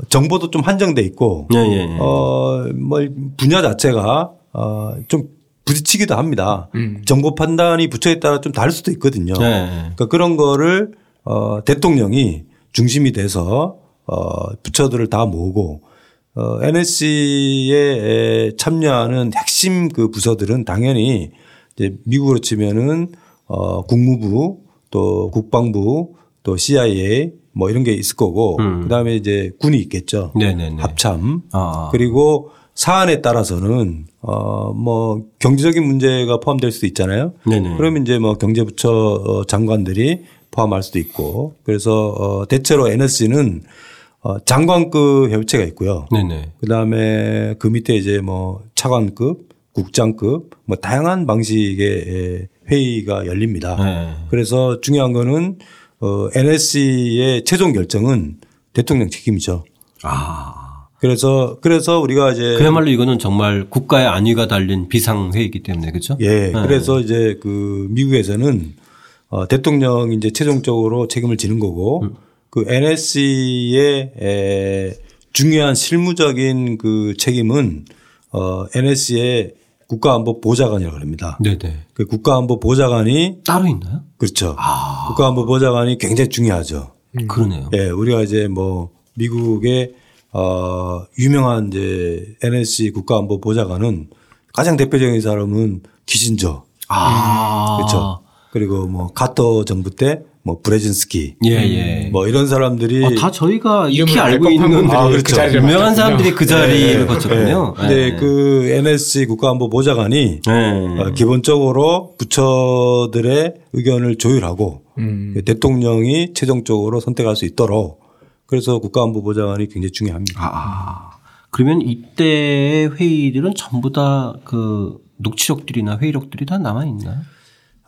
정보도 좀 한정돼 있고 예, 예, 예. 어뭐 분야 자체가 어좀 부딪히기도 합니다. 음. 정보 판단이 부처에 따라 좀 다를 수도 있거든요. 네. 그러니까 그런 거를 어 대통령이 중심이 돼서 어 부처들을 다 모으고 어 NSC에 참여하는 핵심 그 부서들은 당연히 이제 미국으로 치면은 어 국무부 또 국방부 또 CIA 뭐 이런 게 있을 거고 음. 그다음에 이제 군이 있겠죠. 네네네. 합참 아. 그리고 사안에 따라서는 어뭐 경제적인 문제가 포함될 수도 있잖아요. 네네. 그러면 이제 뭐 경제부처 어, 장관들이 포함할 수도 있고 그래서 어 대체로 NSC는 어 장관급 협체가 있고요. 네네. 그다음에 그 밑에 이제 뭐 차관급, 국장급 뭐 다양한 방식의 회의가 열립니다. 네. 그래서 중요한 거는 어 NSC의 최종 결정은 대통령 책임이죠. 아. 그래서 그래서 우리가 이제 그야말로 이거는 정말 국가의 안위가 달린 비상 회의이기 때문에 그렇죠. 예. 네. 그래서 이제 그 미국에서는 어 대통령이 이제 최종적으로 책임을 지는 거고 음. 그 NSC의 에 중요한 실무적인 그 책임은 어 NSC의 국가안보 보좌관이라고 합니다. 네네. 그 국가안보 보좌관이 따로 있나요? 그렇죠. 아. 국가안보 보좌관이 굉장히 중요하죠. 음. 그러네요. 예, 우리가 이제 뭐 미국의 어, 유명한 이제 NSC 국가안보 보좌관은 가장 대표적인 사람은 기신저. 아. 그렇죠. 그리고 뭐 카터 정부 때 뭐 브레진스키, 예, 예. 뭐 이런 사람들이 아, 다 저희가 익히 알고 있는 아, 그렇죠. 그 유명한 사람들이 그 자리를 네. 거쳤군요. 네. 근데 네. 그 NSC 국가안보 보좌관이 네. 어, 기본적으로 부처들의 의견을 조율하고 음. 대통령이 최종적으로 선택할 수 있도록 그래서 국가안보보좌관이 굉장히 중요합니다. 아, 그러면 이때 회의들은 전부 다 그 녹취록들이나 회의록들이 다 남아 있나요?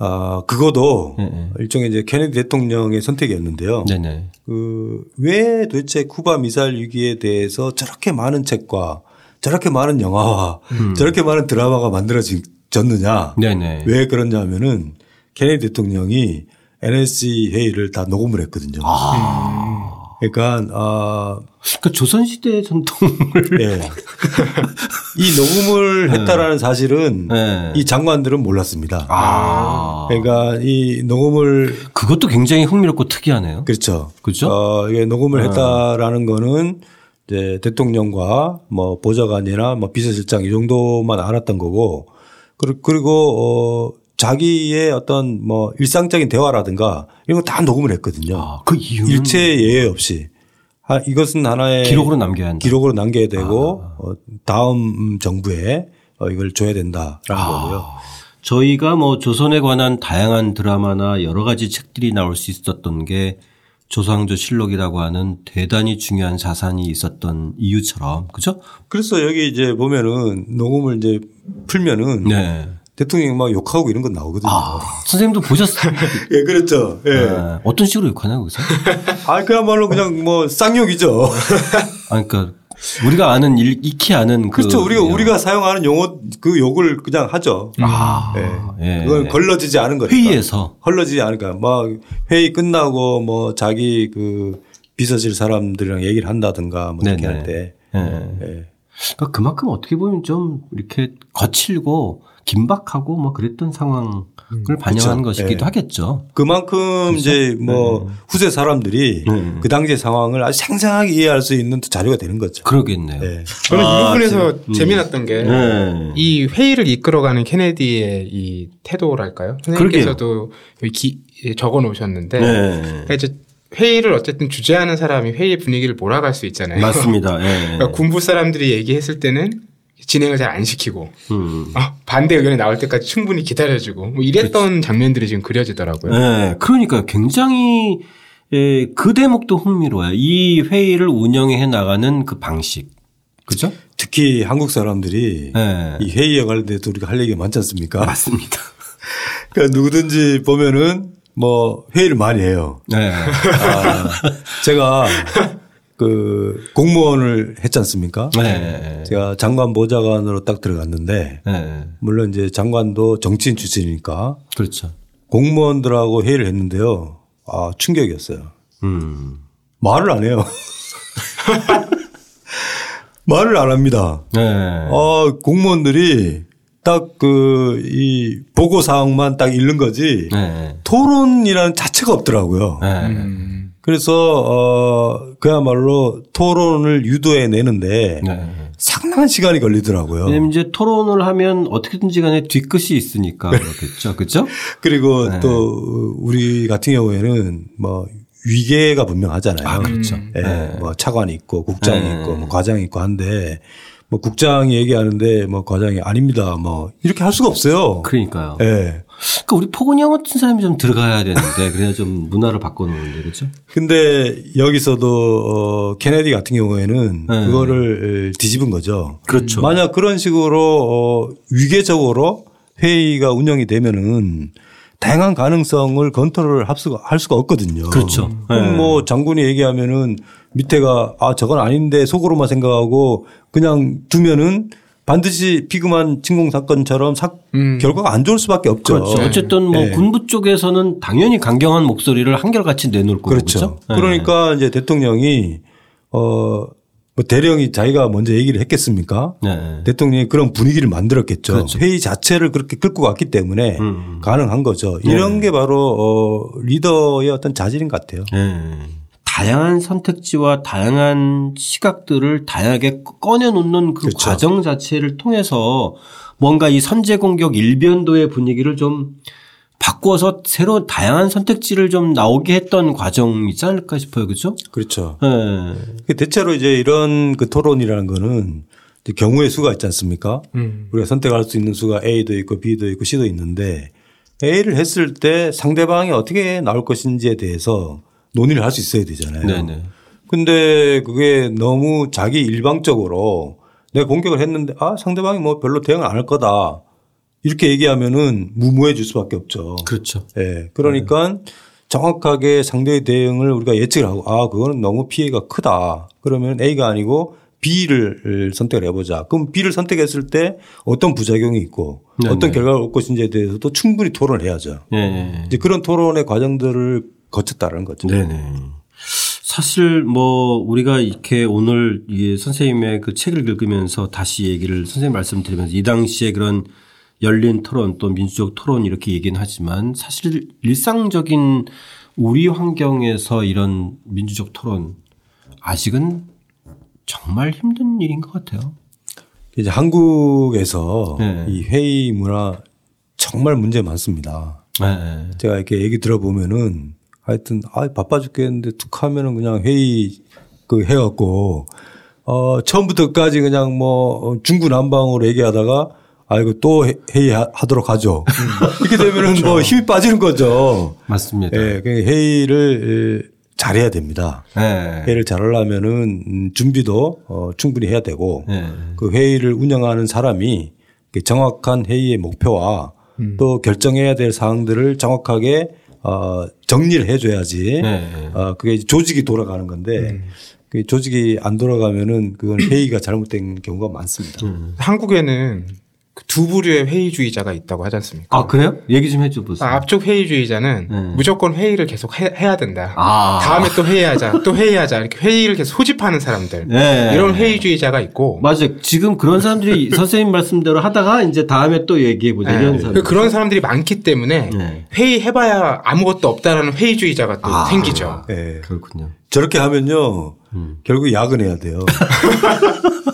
아, 그거도 네네. 일종의 이제 케네디 대통령의 선택이었는데요. 네네. 그 왜 도대체 쿠바 미사일 위기에 대해서 저렇게 많은 책과 저렇게 많은 영화와 음. 저렇게 많은 드라마가 만들어졌느냐. 네네. 왜 그러냐면은 케네디 대통령이 NSC 회의를 다 녹음을 했거든요. 아. 그러니까 아 그러니까 조선 시대 전통을 네. [laughs] 이 녹음을 네. 했다라는 사실은 네. 이 장관들은 몰랐습니다. 아. 그러니까 이 녹음을 그것도 굉장히 흥미롭고 특이하네요. 그렇죠. 그렇죠. 어, 이게 녹음을 네. 했다라는 거는 이제 대통령과 뭐 보좌관이나 뭐 비서실장 이 정도만 알았던 거고 그리고 어 자기의 어떤 뭐 일상적인 대화라든가 이런 거 다 녹음을 했거든요. 아, 그 이유는 일체 예외 없이. 아, 이것은 하나의 기록으로 남겨야 한다. 기록으로 남겨야 되고 아. 어, 다음 정부에 어, 이걸 줘야 된다라는 아. 거고요. 저희가 뭐 조선에 관한 다양한 드라마나 여러 가지 책들이 나올 수 있었던 게 조상조 실록이라고 하는 대단히 중요한 자산이 있었던 이유처럼 그죠? 그래서 여기 이제 보면은 녹음을 이제 풀면은 네. 대통령이 막 욕하고 이런 건 나오거든요. 아, 선생님도 보셨어요? [laughs] 예, 그렇죠. 예. 네. 어떤 식으로 욕하냐고 그래서? 아, 그야말로 그냥 뭐 쌍욕이죠. [laughs] 아, 그러니까 우리가 아는 일, 익히 아는 그 그렇죠. 우리가 우리가 사용하는 용어 그 욕을 그냥 하죠. 아, 예. 예. 그건 걸러지지 않은 거니까. 회의에서 걸러지지 않으니까 막 회의 끝나고 뭐 자기 그 비서실 사람들이랑 얘기를 한다든가 뭐 이렇게 할 때. 예. 예. 그러니까 그만큼 어떻게 보면 좀 이렇게 거칠고 긴박하고 뭐 그랬던 상황을 음, 반영하는 그렇죠. 것이기도 네. 하겠죠. 그만큼 그렇죠? 이제 뭐 네. 후세 사람들이 네. 그 당시의 상황을 아주 생생하게 이해할 수 있는 자료가 되는 거죠. 그러겠네요. 네. 저는 아, 이 부분에서 음. 재미났던 게이 네. 회의를 이끌어가는 케네디의 이 태도랄까요? 선생님께서도 기, 적어 놓으셨는데 네. 그러니까 이제 회의를 어쨌든 주재하는 사람이 회의 분위기를 몰아갈 수 있잖아요. 맞습니다. 그러니까 군부 사람들이 얘기했을 때는 진행을 잘 안 시키고 음. 어, 반대 의견이 나올 때까지 충분히 기다려주고 뭐 이랬던 그치. 장면들이 지금 그려지더라고요. 네, 그러니까 굉장히 예, 그 대목도 흥미로워요. 이 회의를 운영해 나가는 그 방식. 그죠? 특히 한국 사람들이 네. 이 회의에 관련돼서 우리가 할 얘기가 많지 않습니까? 맞습니다. [laughs] 그러니까 누구든지 보면은 뭐 회의를 많이 해요. 네. 아, 제가 그 공무원을 했지 않습니까? 네. 제가 장관 보좌관으로 딱 들어갔는데 네. 물론 이제 장관도 정치인 출신이니까 그렇죠. 공무원들하고 회의를 했는데요. 아 충격이었어요. 음. 말을 안 해요. [laughs] 말을 안 합니다. 네. 어, 공무원들이 딱 그 이 보고 사항만 딱 읽는 거지 네. 토론이라는 자체가 없더라고요. 네. 음. 그래서 어 그야말로 토론을 유도해 내는데 네. 상당한 시간이 걸리더라고요. 왜냐면 이제 토론을 하면 어떻게든지 간에 뒤끝이 있으니까 그렇겠죠. 그렇죠? [laughs] 그리고 네. 또 우리 같은 경우에는 뭐 위계가 분명하잖아요. 아, 그렇죠. 예, 네. 뭐 차관이 있고 국장이 네. 있고 뭐 과장이 있고 한데 뭐 국장이 얘기하는데 뭐 과장이 아닙니다. 뭐 이렇게 할 수가 없어요. 그러니까요. 예. 그러니까 우리 포근이 형 같은 사람이 좀 들어가야 되는데 그래야 좀 문화를 바꿔놓는데 그렇죠. 근데 여기서도 어 케네디 같은 경우에는 네. 그거를 뒤집은 거죠. 그렇죠. 만약 그런 식으로 어 위계적으로 회의가 운영이 되면은 다양한 가능성을 컨트롤 할 수가, 할 수가 없거든요. 그렇죠. 그럼 네. 뭐 장군이 얘기하면은 밑에가 아 저건 아닌데 속으로만 생각하고 그냥 두면은 반드시 피그만 침공 사건처럼 사, 음. 결과가 안 좋을 수밖에 없죠. 그렇죠. 어쨌든 뭐 네. 군부 쪽에서는 당연히 강경한 목소리를 한결같이 내놓을 거고 그렇죠. 그렇죠? 네. 그러니까 이제 대통령이 어 뭐 대령이 자기가 먼저 얘기를 했겠습니까? 네. 대통령이 그런 분위기를 만들었겠죠. 그렇죠. 회의 자체를 그렇게 끌고 갔기 때문에 음. 음. 가능한 거죠. 이런 네. 게 바로 어 리더의 어떤 자질인 것 같아요. 네. 다양한 선택지와 다양한 시각들을 다양하게 꺼내놓는 그 그렇죠. 과정 자체를 통해서 뭔가 이 선제 공격 일변도의 분위기를 좀 바꿔서 새로 다양한 선택지를 좀 나오게 했던 과정이지 않을까 싶어요. 그렇죠? 그렇죠. 네. 대체로 이제 이런 그 토론이라는 거는 경우의 수가 있지 않습니까? 음. 우리가 선택할 수 있는 수가 A도 있고 B도 있고 C도 있는데 A를 했을 때 상대방이 어떻게 나올 것인지에 대해서 논의를 할 수 있어야 되잖아요. 네네. 근데 그게 너무 자기 일방적으로 내가 공격을 했는데 아 상대방이 뭐 별로 대응을 안 할 거다. 이렇게 얘기하면은 무모해질 수밖에 없죠. 그렇죠. 예. 네. 그러니까 네. 정확하게 상대의 대응을 우리가 예측을 하고 아, 그거는 너무 피해가 크다. 그러면 A가 아니고 B를 선택을 해보자. 그럼 B를 선택했을 때 어떤 부작용이 있고 네네. 어떤 네. 결과가 올 것인지에 대해서도 충분히 토론을 해야죠. 네네. 이제 그런 토론의 과정들을 거쳤다는 거죠. 네네. 사실 뭐 우리가 이렇게 오늘 이 선생님의 그 책을 읽으면서 다시 얘기를 선생님 말씀드리면서 이 당시에 그런 열린 토론 또 민주적 토론 이렇게 얘기는 하지만 사실 일상적인 우리 환경에서 이런 민주적 토론 아직은 정말 힘든 일인 것 같아요. 이제 한국에서 네. 이 회의 문화 정말 문제 많습니다. 네. 제가 이렇게 얘기 들어보면은 하여튼 아 바빠 죽겠는데 툭 하면은 그냥 회의 그 해갖고 어 처음부터까지 그냥 뭐 중구난방으로 얘기하다가 아이고 또 회의하도록 하죠. 음. 이렇게 되면은 뭐 그렇죠. 뭐 힘이 빠지는 거죠. 맞습니다. 예, 회의를 잘해야 됩니다. 네. 회의를 잘하려면은 음, 준비도 어, 충분히 해야 되고 네. 그 회의를 운영하는 사람이 정확한 회의의 목표와 음. 또 결정해야 될 사항들을 정확하게 어, 정리를 해줘야지 네. 어, 그게 조직이 돌아가는 건데 음. 그 조직이 안 돌아가면은 그건 [clears throat] 회의가 잘못된 경우가 많습니다. 음. 한국에는 두 부류의 회의주의자가 있다고 하지 않습니까? 아 그래요? 얘기 좀 해줘 보세요. 아, 앞쪽 회의주의자는 네. 무조건 회의를 계속 해, 야 된다. 아. 다음에 또 회의하자, 또 회의하자 이렇게 회의를 계속 소집하는 사람들 네. 이런 회의주의자가 있고. 맞아요. 지금 그런 사람들이 [laughs] 선생님 말씀대로 하다가 이제 다음에 또 얘기해 보자 네. 이런 사람. 그런 사람들이 많기 때문에 네. 회의해봐야 아무것도 없다라는 회의주의자가 또 아. 생기죠. 네. 그렇군요. 저렇게 하면요 음. 결국 야근해야 돼요. [laughs]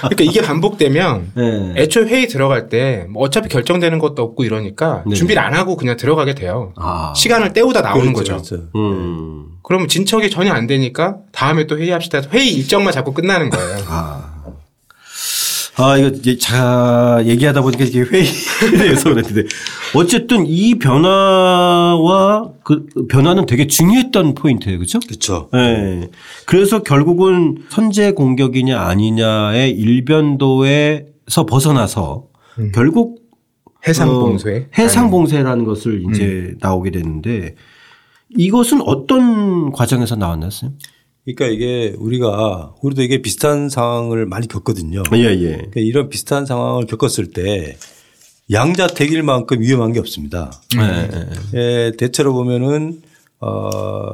그러니까 이게 반복되면 [laughs] 네. 애초에 회의 들어갈 때 뭐 어차피 결정되는 것도 없고 이러니까 네. 준비를 안 하고 그냥 들어가게 돼요. 아. 시간을 때우다 나오는 그렇죠, 거죠. 그렇죠. 음. 그러면 진척이 전혀 안 되니까 다음에 또 회의합시다. 회의 일정만 자꾸 끝나는 거예요. 아. 아, 이거 자, 얘기하다 보니까 이게 회의에 [laughs] 대해서 그랬는데 어쨌든 이 변화와 그 변화는 되게 중요했던 포인트예요. 그렇죠? 그렇죠. 네. 그래서 결국은 선제 공격이냐 아니냐의 일변도에서 벗어나서 음. 결국 해상봉쇄 어, 해상봉쇄라는 것을 이제 음. 나오게 되는데 이것은 어떤 과정에서 나왔나요? 그러니까 이게 우리가 우리도 이게 비슷한 상황을 많이 겪거든요. 예, 예. 그러니까 이런 비슷한 상황을 겪었을 때 양자택일만큼 위험한 게 없습니다. 네. 예, 대체로 보면은 어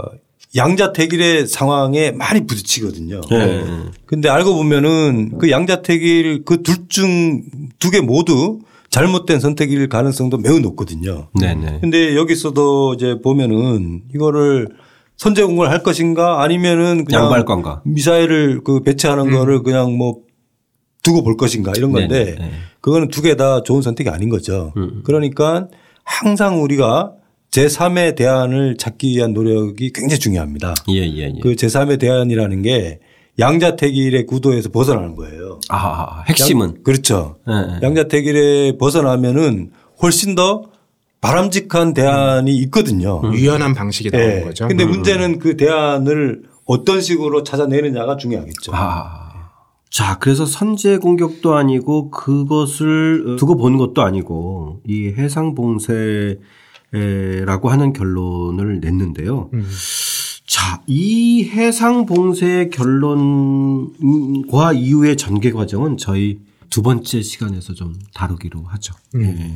양자택일의 상황에 많이 부딪히거든요. 네. 근데 알고 보면은 그 양자택일 그 둘 중 두 개 모두 잘못된 선택일 가능성도 매우 높거든요. 네네. 근데 여기서도 이제 보면은 이거를 선제 공격을 할 것인가 아니면은 그냥 양발 건가 미사일을 그 배치하는 음. 거를 그냥 뭐 두고 볼 것인가 이런 건데 네네. 그거는 두 개 다 좋은 선택이 아닌 거죠. 음. 그러니까 항상 우리가 제3의 대안을 찾기 위한 노력이 굉장히 중요합니다. 예, 예, 예. 그 제3의 대안이라는 게 양자택일의 구도에서 벗어나는 거예요. 아, 핵심은. 양, 그렇죠. 네. 양자택일에 벗어나면은 훨씬 더 바람직한 대안이 있거든요. 음. 유연한 방식이 나오는 네. 거죠. 근데 음. 문제는 그 대안을 어떤 식으로 찾아내느냐가 중요하겠죠. 아. 자, 그래서 선제 공격도 아니고 그것을 두고 보는 것도 아니고 이 해상 봉쇄 라고 하는 결론을 냈는데요. 음. 자, 이 해상 봉쇄 결론과 이후의 전개 과정은 저희 두 번째 시간에서 좀 다루기로 하죠. 음. 네.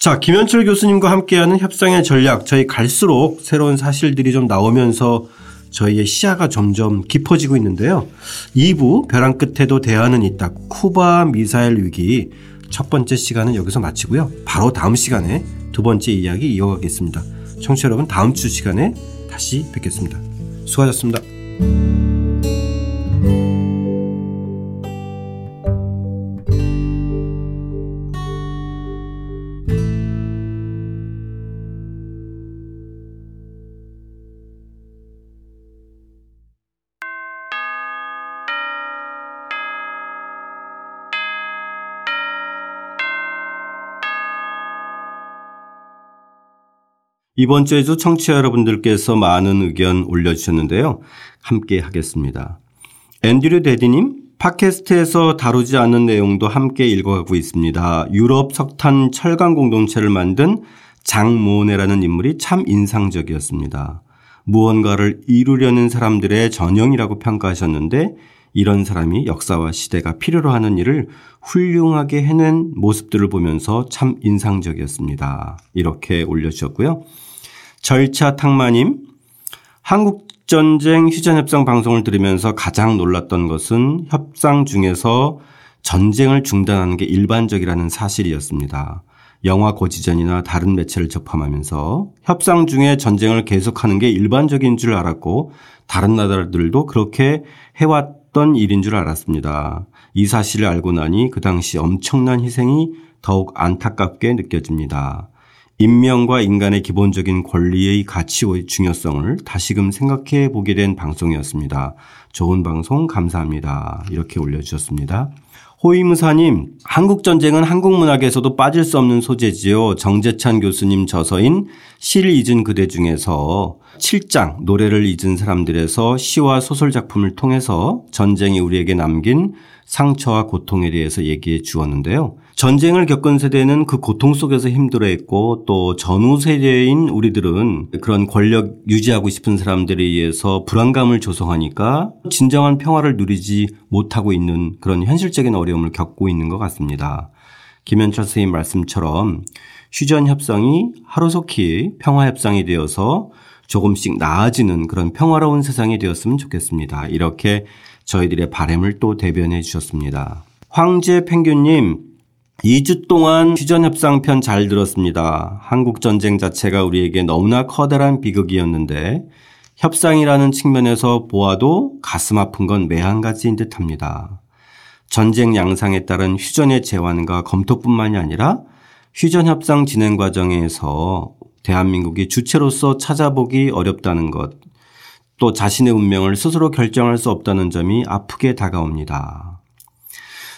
자, 김현철 교수님과 함께하는 협상의 전략. 저희 갈수록 새로운 사실들이 좀 나오면서 저희의 시야가 점점 깊어지고 있는데요. 2부 벼랑 끝에도 대안은 있다. 쿠바 미사일 위기 첫 번째 시간은 여기서 마치고요. 바로 다음 시간에 두 번째 이야기 이어가겠습니다. 청취자 여러분 다음 주 시간에 다시 뵙겠습니다. 수고하셨습니다. 이번 주에도 청취자 여러분들께서 많은 의견 올려주셨는데요. 함께 하겠습니다. 앤드류 데디님, 팟캐스트에서 다루지 않은 내용도 함께 읽어가고 있습니다. 유럽 석탄 철강 공동체를 만든 장모네라는 인물이 참 인상적이었습니다. 무언가를 이루려는 사람들의 전형이라고 평가하셨는데 이런 사람이 역사와 시대가 필요로 하는 일을 훌륭하게 해낸 모습들을 보면서 참 인상적이었습니다. 이렇게 올려주셨고요. 절차 탕마님, 한국전쟁 휴전협상 방송을 들으면서 가장 놀랐던 것은 협상 중에서 전쟁을 중단하는 게 일반적이라는 사실이었습니다. 영화 고지전이나 다른 매체를 접함하면서 협상 중에 전쟁을 계속하는 게 일반적인 줄 알았고 다른 나라들도 그렇게 해왔던 일인 줄 알았습니다. 이 사실을 알고 나니 그 당시 엄청난 희생이 더욱 안타깝게 느껴집니다. 인명과 인간의 기본적인 권리의 가치의 중요성을 다시금 생각해 보게 된 방송이었습니다. 좋은 방송 감사합니다. 이렇게 올려주셨습니다. 호위무사님, 한국전쟁은 한국문학에서도 빠질 수 없는 소재지요. 정재찬 교수님 저서인 시를 잊은 그대 중에서 7장 노래를 잊은 사람들에서 시와 소설 작품을 통해서 전쟁이 우리에게 남긴 상처와 고통에 대해서 얘기해 주었는데요. 전쟁을 겪은 세대는 그 고통 속에서 힘들어했고 또 전후 세대인 우리들은 그런 권력 유지하고 싶은 사람들에 의해서 불안감을 조성하니까 진정한 평화를 누리지 못하고 있는 그런 현실적인 어려움을 겪고 있는 것 같습니다. 김현철 선생님 말씀처럼 휴전 협상이 하루속히 평화 협상이 되어서 조금씩 나아지는 그런 평화로운 세상이 되었으면 좋겠습니다. 이렇게 저희들의 바램을 또 대변해 주셨습니다. 황제 펭귄님 2주 동안 휴전 협상편 잘 들었습니다. 한국 전쟁 자체가 우리에게 너무나 커다란 비극이었는데 협상이라는 측면에서 보아도 가슴 아픈 건 매한 가지인 듯 합니다. 전쟁 양상에 따른 휴전의 재환과 검토뿐만이 아니라 휴전 협상 진행 과정에서 대한민국이 주체로서 찾아보기 어렵다는 것, 또 자신의 운명을 스스로 결정할 수 없다는 점이 아프게 다가옵니다.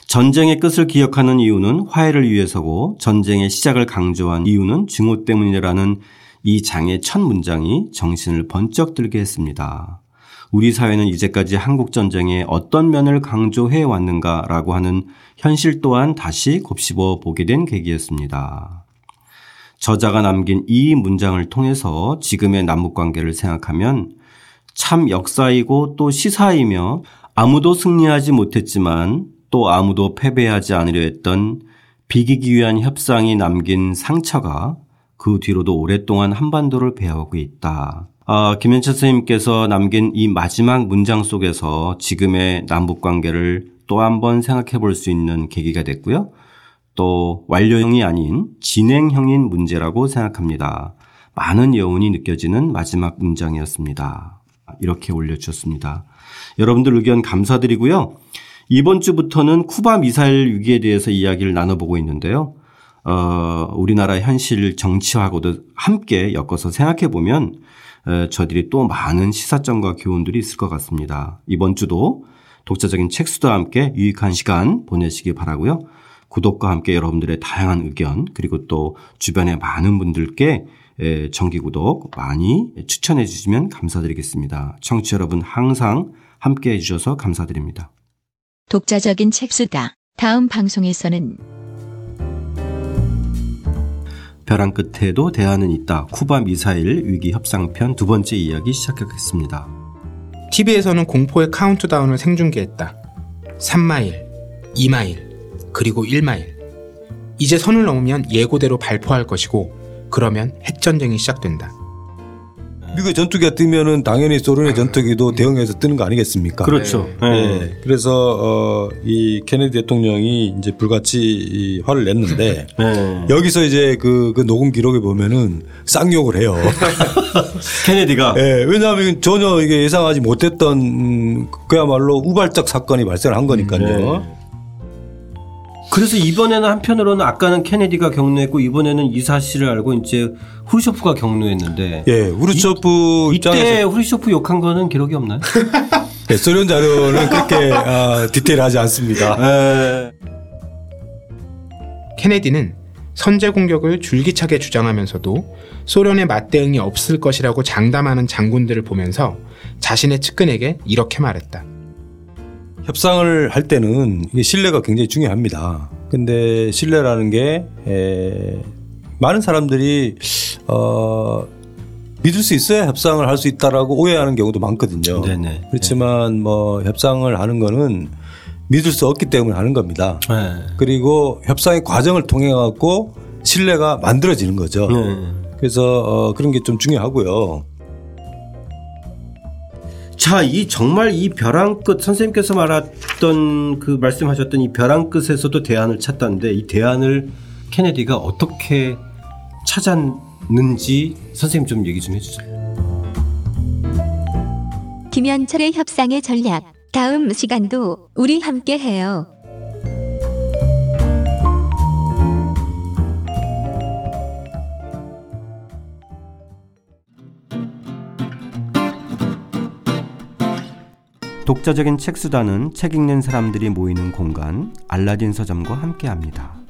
전쟁의 끝을 기억하는 이유는 화해를 위해서고 전쟁의 시작을 강조한 이유는 증오 때문이라는 이 장의 첫 문장이 정신을 번쩍 들게 했습니다. 우리 사회는 이제까지 한국 전쟁의 어떤 면을 강조해 왔는가라고 하는 현실 또한 다시 곱씹어 보게 된 계기였습니다. 저자가 남긴 이 문장을 통해서 지금의 남북 관계를 생각하면 참 역사이고 또 시사이며 아무도 승리하지 못했지만 또 아무도 패배하지 않으려 했던 비기기 위한 협상이 남긴 상처가 그 뒤로도 오랫동안 한반도를 배하고 있다. 아, 김현철 선생님께서 남긴 이 마지막 문장 속에서 지금의 남북 관계를 또 한 번 생각해 볼 수 있는 계기가 됐고요. 또 완료형이 아닌 진행형인 문제라고 생각합니다. 많은 여운이 느껴지는 마지막 문장이었습니다. 이렇게 올려주셨습니다. 여러분들 의견 감사드리고요. 이번 주부터는 쿠바 미사일 위기에 대해서 이야기를 나눠보고 있는데요. 어, 우리나라 현실 정치하고도 함께 엮어서 생각해 보면 저들이 또 많은 시사점과 교훈들이 있을 것 같습니다. 이번 주도 독자적인 책수와 함께 유익한 시간 보내시기 바라고요. 구독과 함께 여러분들의 다양한 의견 그리고 또 주변의 많은 분들께 정기 구독 많이 추천해 주시면 감사드리겠습니다. 청취 여러분 항상 함께 해주셔서 감사드립니다. 독자적인 책수다. 다음 방송에서는 벼랑 끝에도 대안은 있다. 쿠바 미사일 위기 협상편 두 번째 이야기 시작하겠습니다. TV에서는 공포의 카운트다운을 생중계했다. 3마일, 2마일, 그리고 1마일. 이제 선을 넘으면 예고대로 발포할 것이고 그러면 핵전쟁이 시작된다. 미국의 전투기가 뜨면은 당연히 소련의 전투기도 대응해서 뜨는 거 아니겠습니까? 그렇죠. 네. 네. 그래서 어, 이 케네디 대통령이 이제 불같이 화를 냈는데 [laughs] 네. 여기서 이제 그, 그 녹음 기록에 보면은 쌍욕을 해요. [laughs] 케네디가. 네. 왜냐하면 전혀 이게 예상하지 못했던 음, 그야말로 우발적 사건이 발생한 거니까요. 네. 그래서 이번에는 한편으로는 아까는 케네디가 격려했고 이번에는 이 사실을 알고 이제 후르쇼프가 격려했는데. 예, 후르쇼프 이, 때 후르쇼프 욕한 거는 기록이 없나요? 네, [laughs] 소련 자료는 그렇게 아, 디테일하지 않습니다. 에... 케네디는 선제 공격을 줄기차게 주장하면서도 소련의 맞대응이 없을 것이라고 장담하는 장군들을 보면서 자신의 측근에게 이렇게 말했다. 협상을 할 때는 이게 신뢰가 굉장히 중요합니다. 근데 신뢰라는 게 에, 많은 사람들이 어 믿을 수 있어야 협상을 할 수 있다라고 오해하는 경우도 많거든요. 네네. 그렇지만 뭐 협상을 하는 거는 믿을 수 없기 때문에 하는 겁니다. 네. 그리고 협상의 과정을 통해 갖고 신뢰가 만들어지는 거죠. 네. 그래서 어 그런 게 좀 중요하고요. 자, 이 정말 이 벼랑 끝 선생님께서 말했던 그 말씀하셨던 이 벼랑 끝에서도 대안을 찾다는데 이 대안을 케네디가 어떻게 찾았는지 선생님 좀 얘기 좀 해주세요. 김현철의 협상의 전략. 다음 시간도 우리 함께 해요. 독자적인 책 수단은 책 읽는 사람들이 모이는 공간 알라딘 서점과 함께합니다.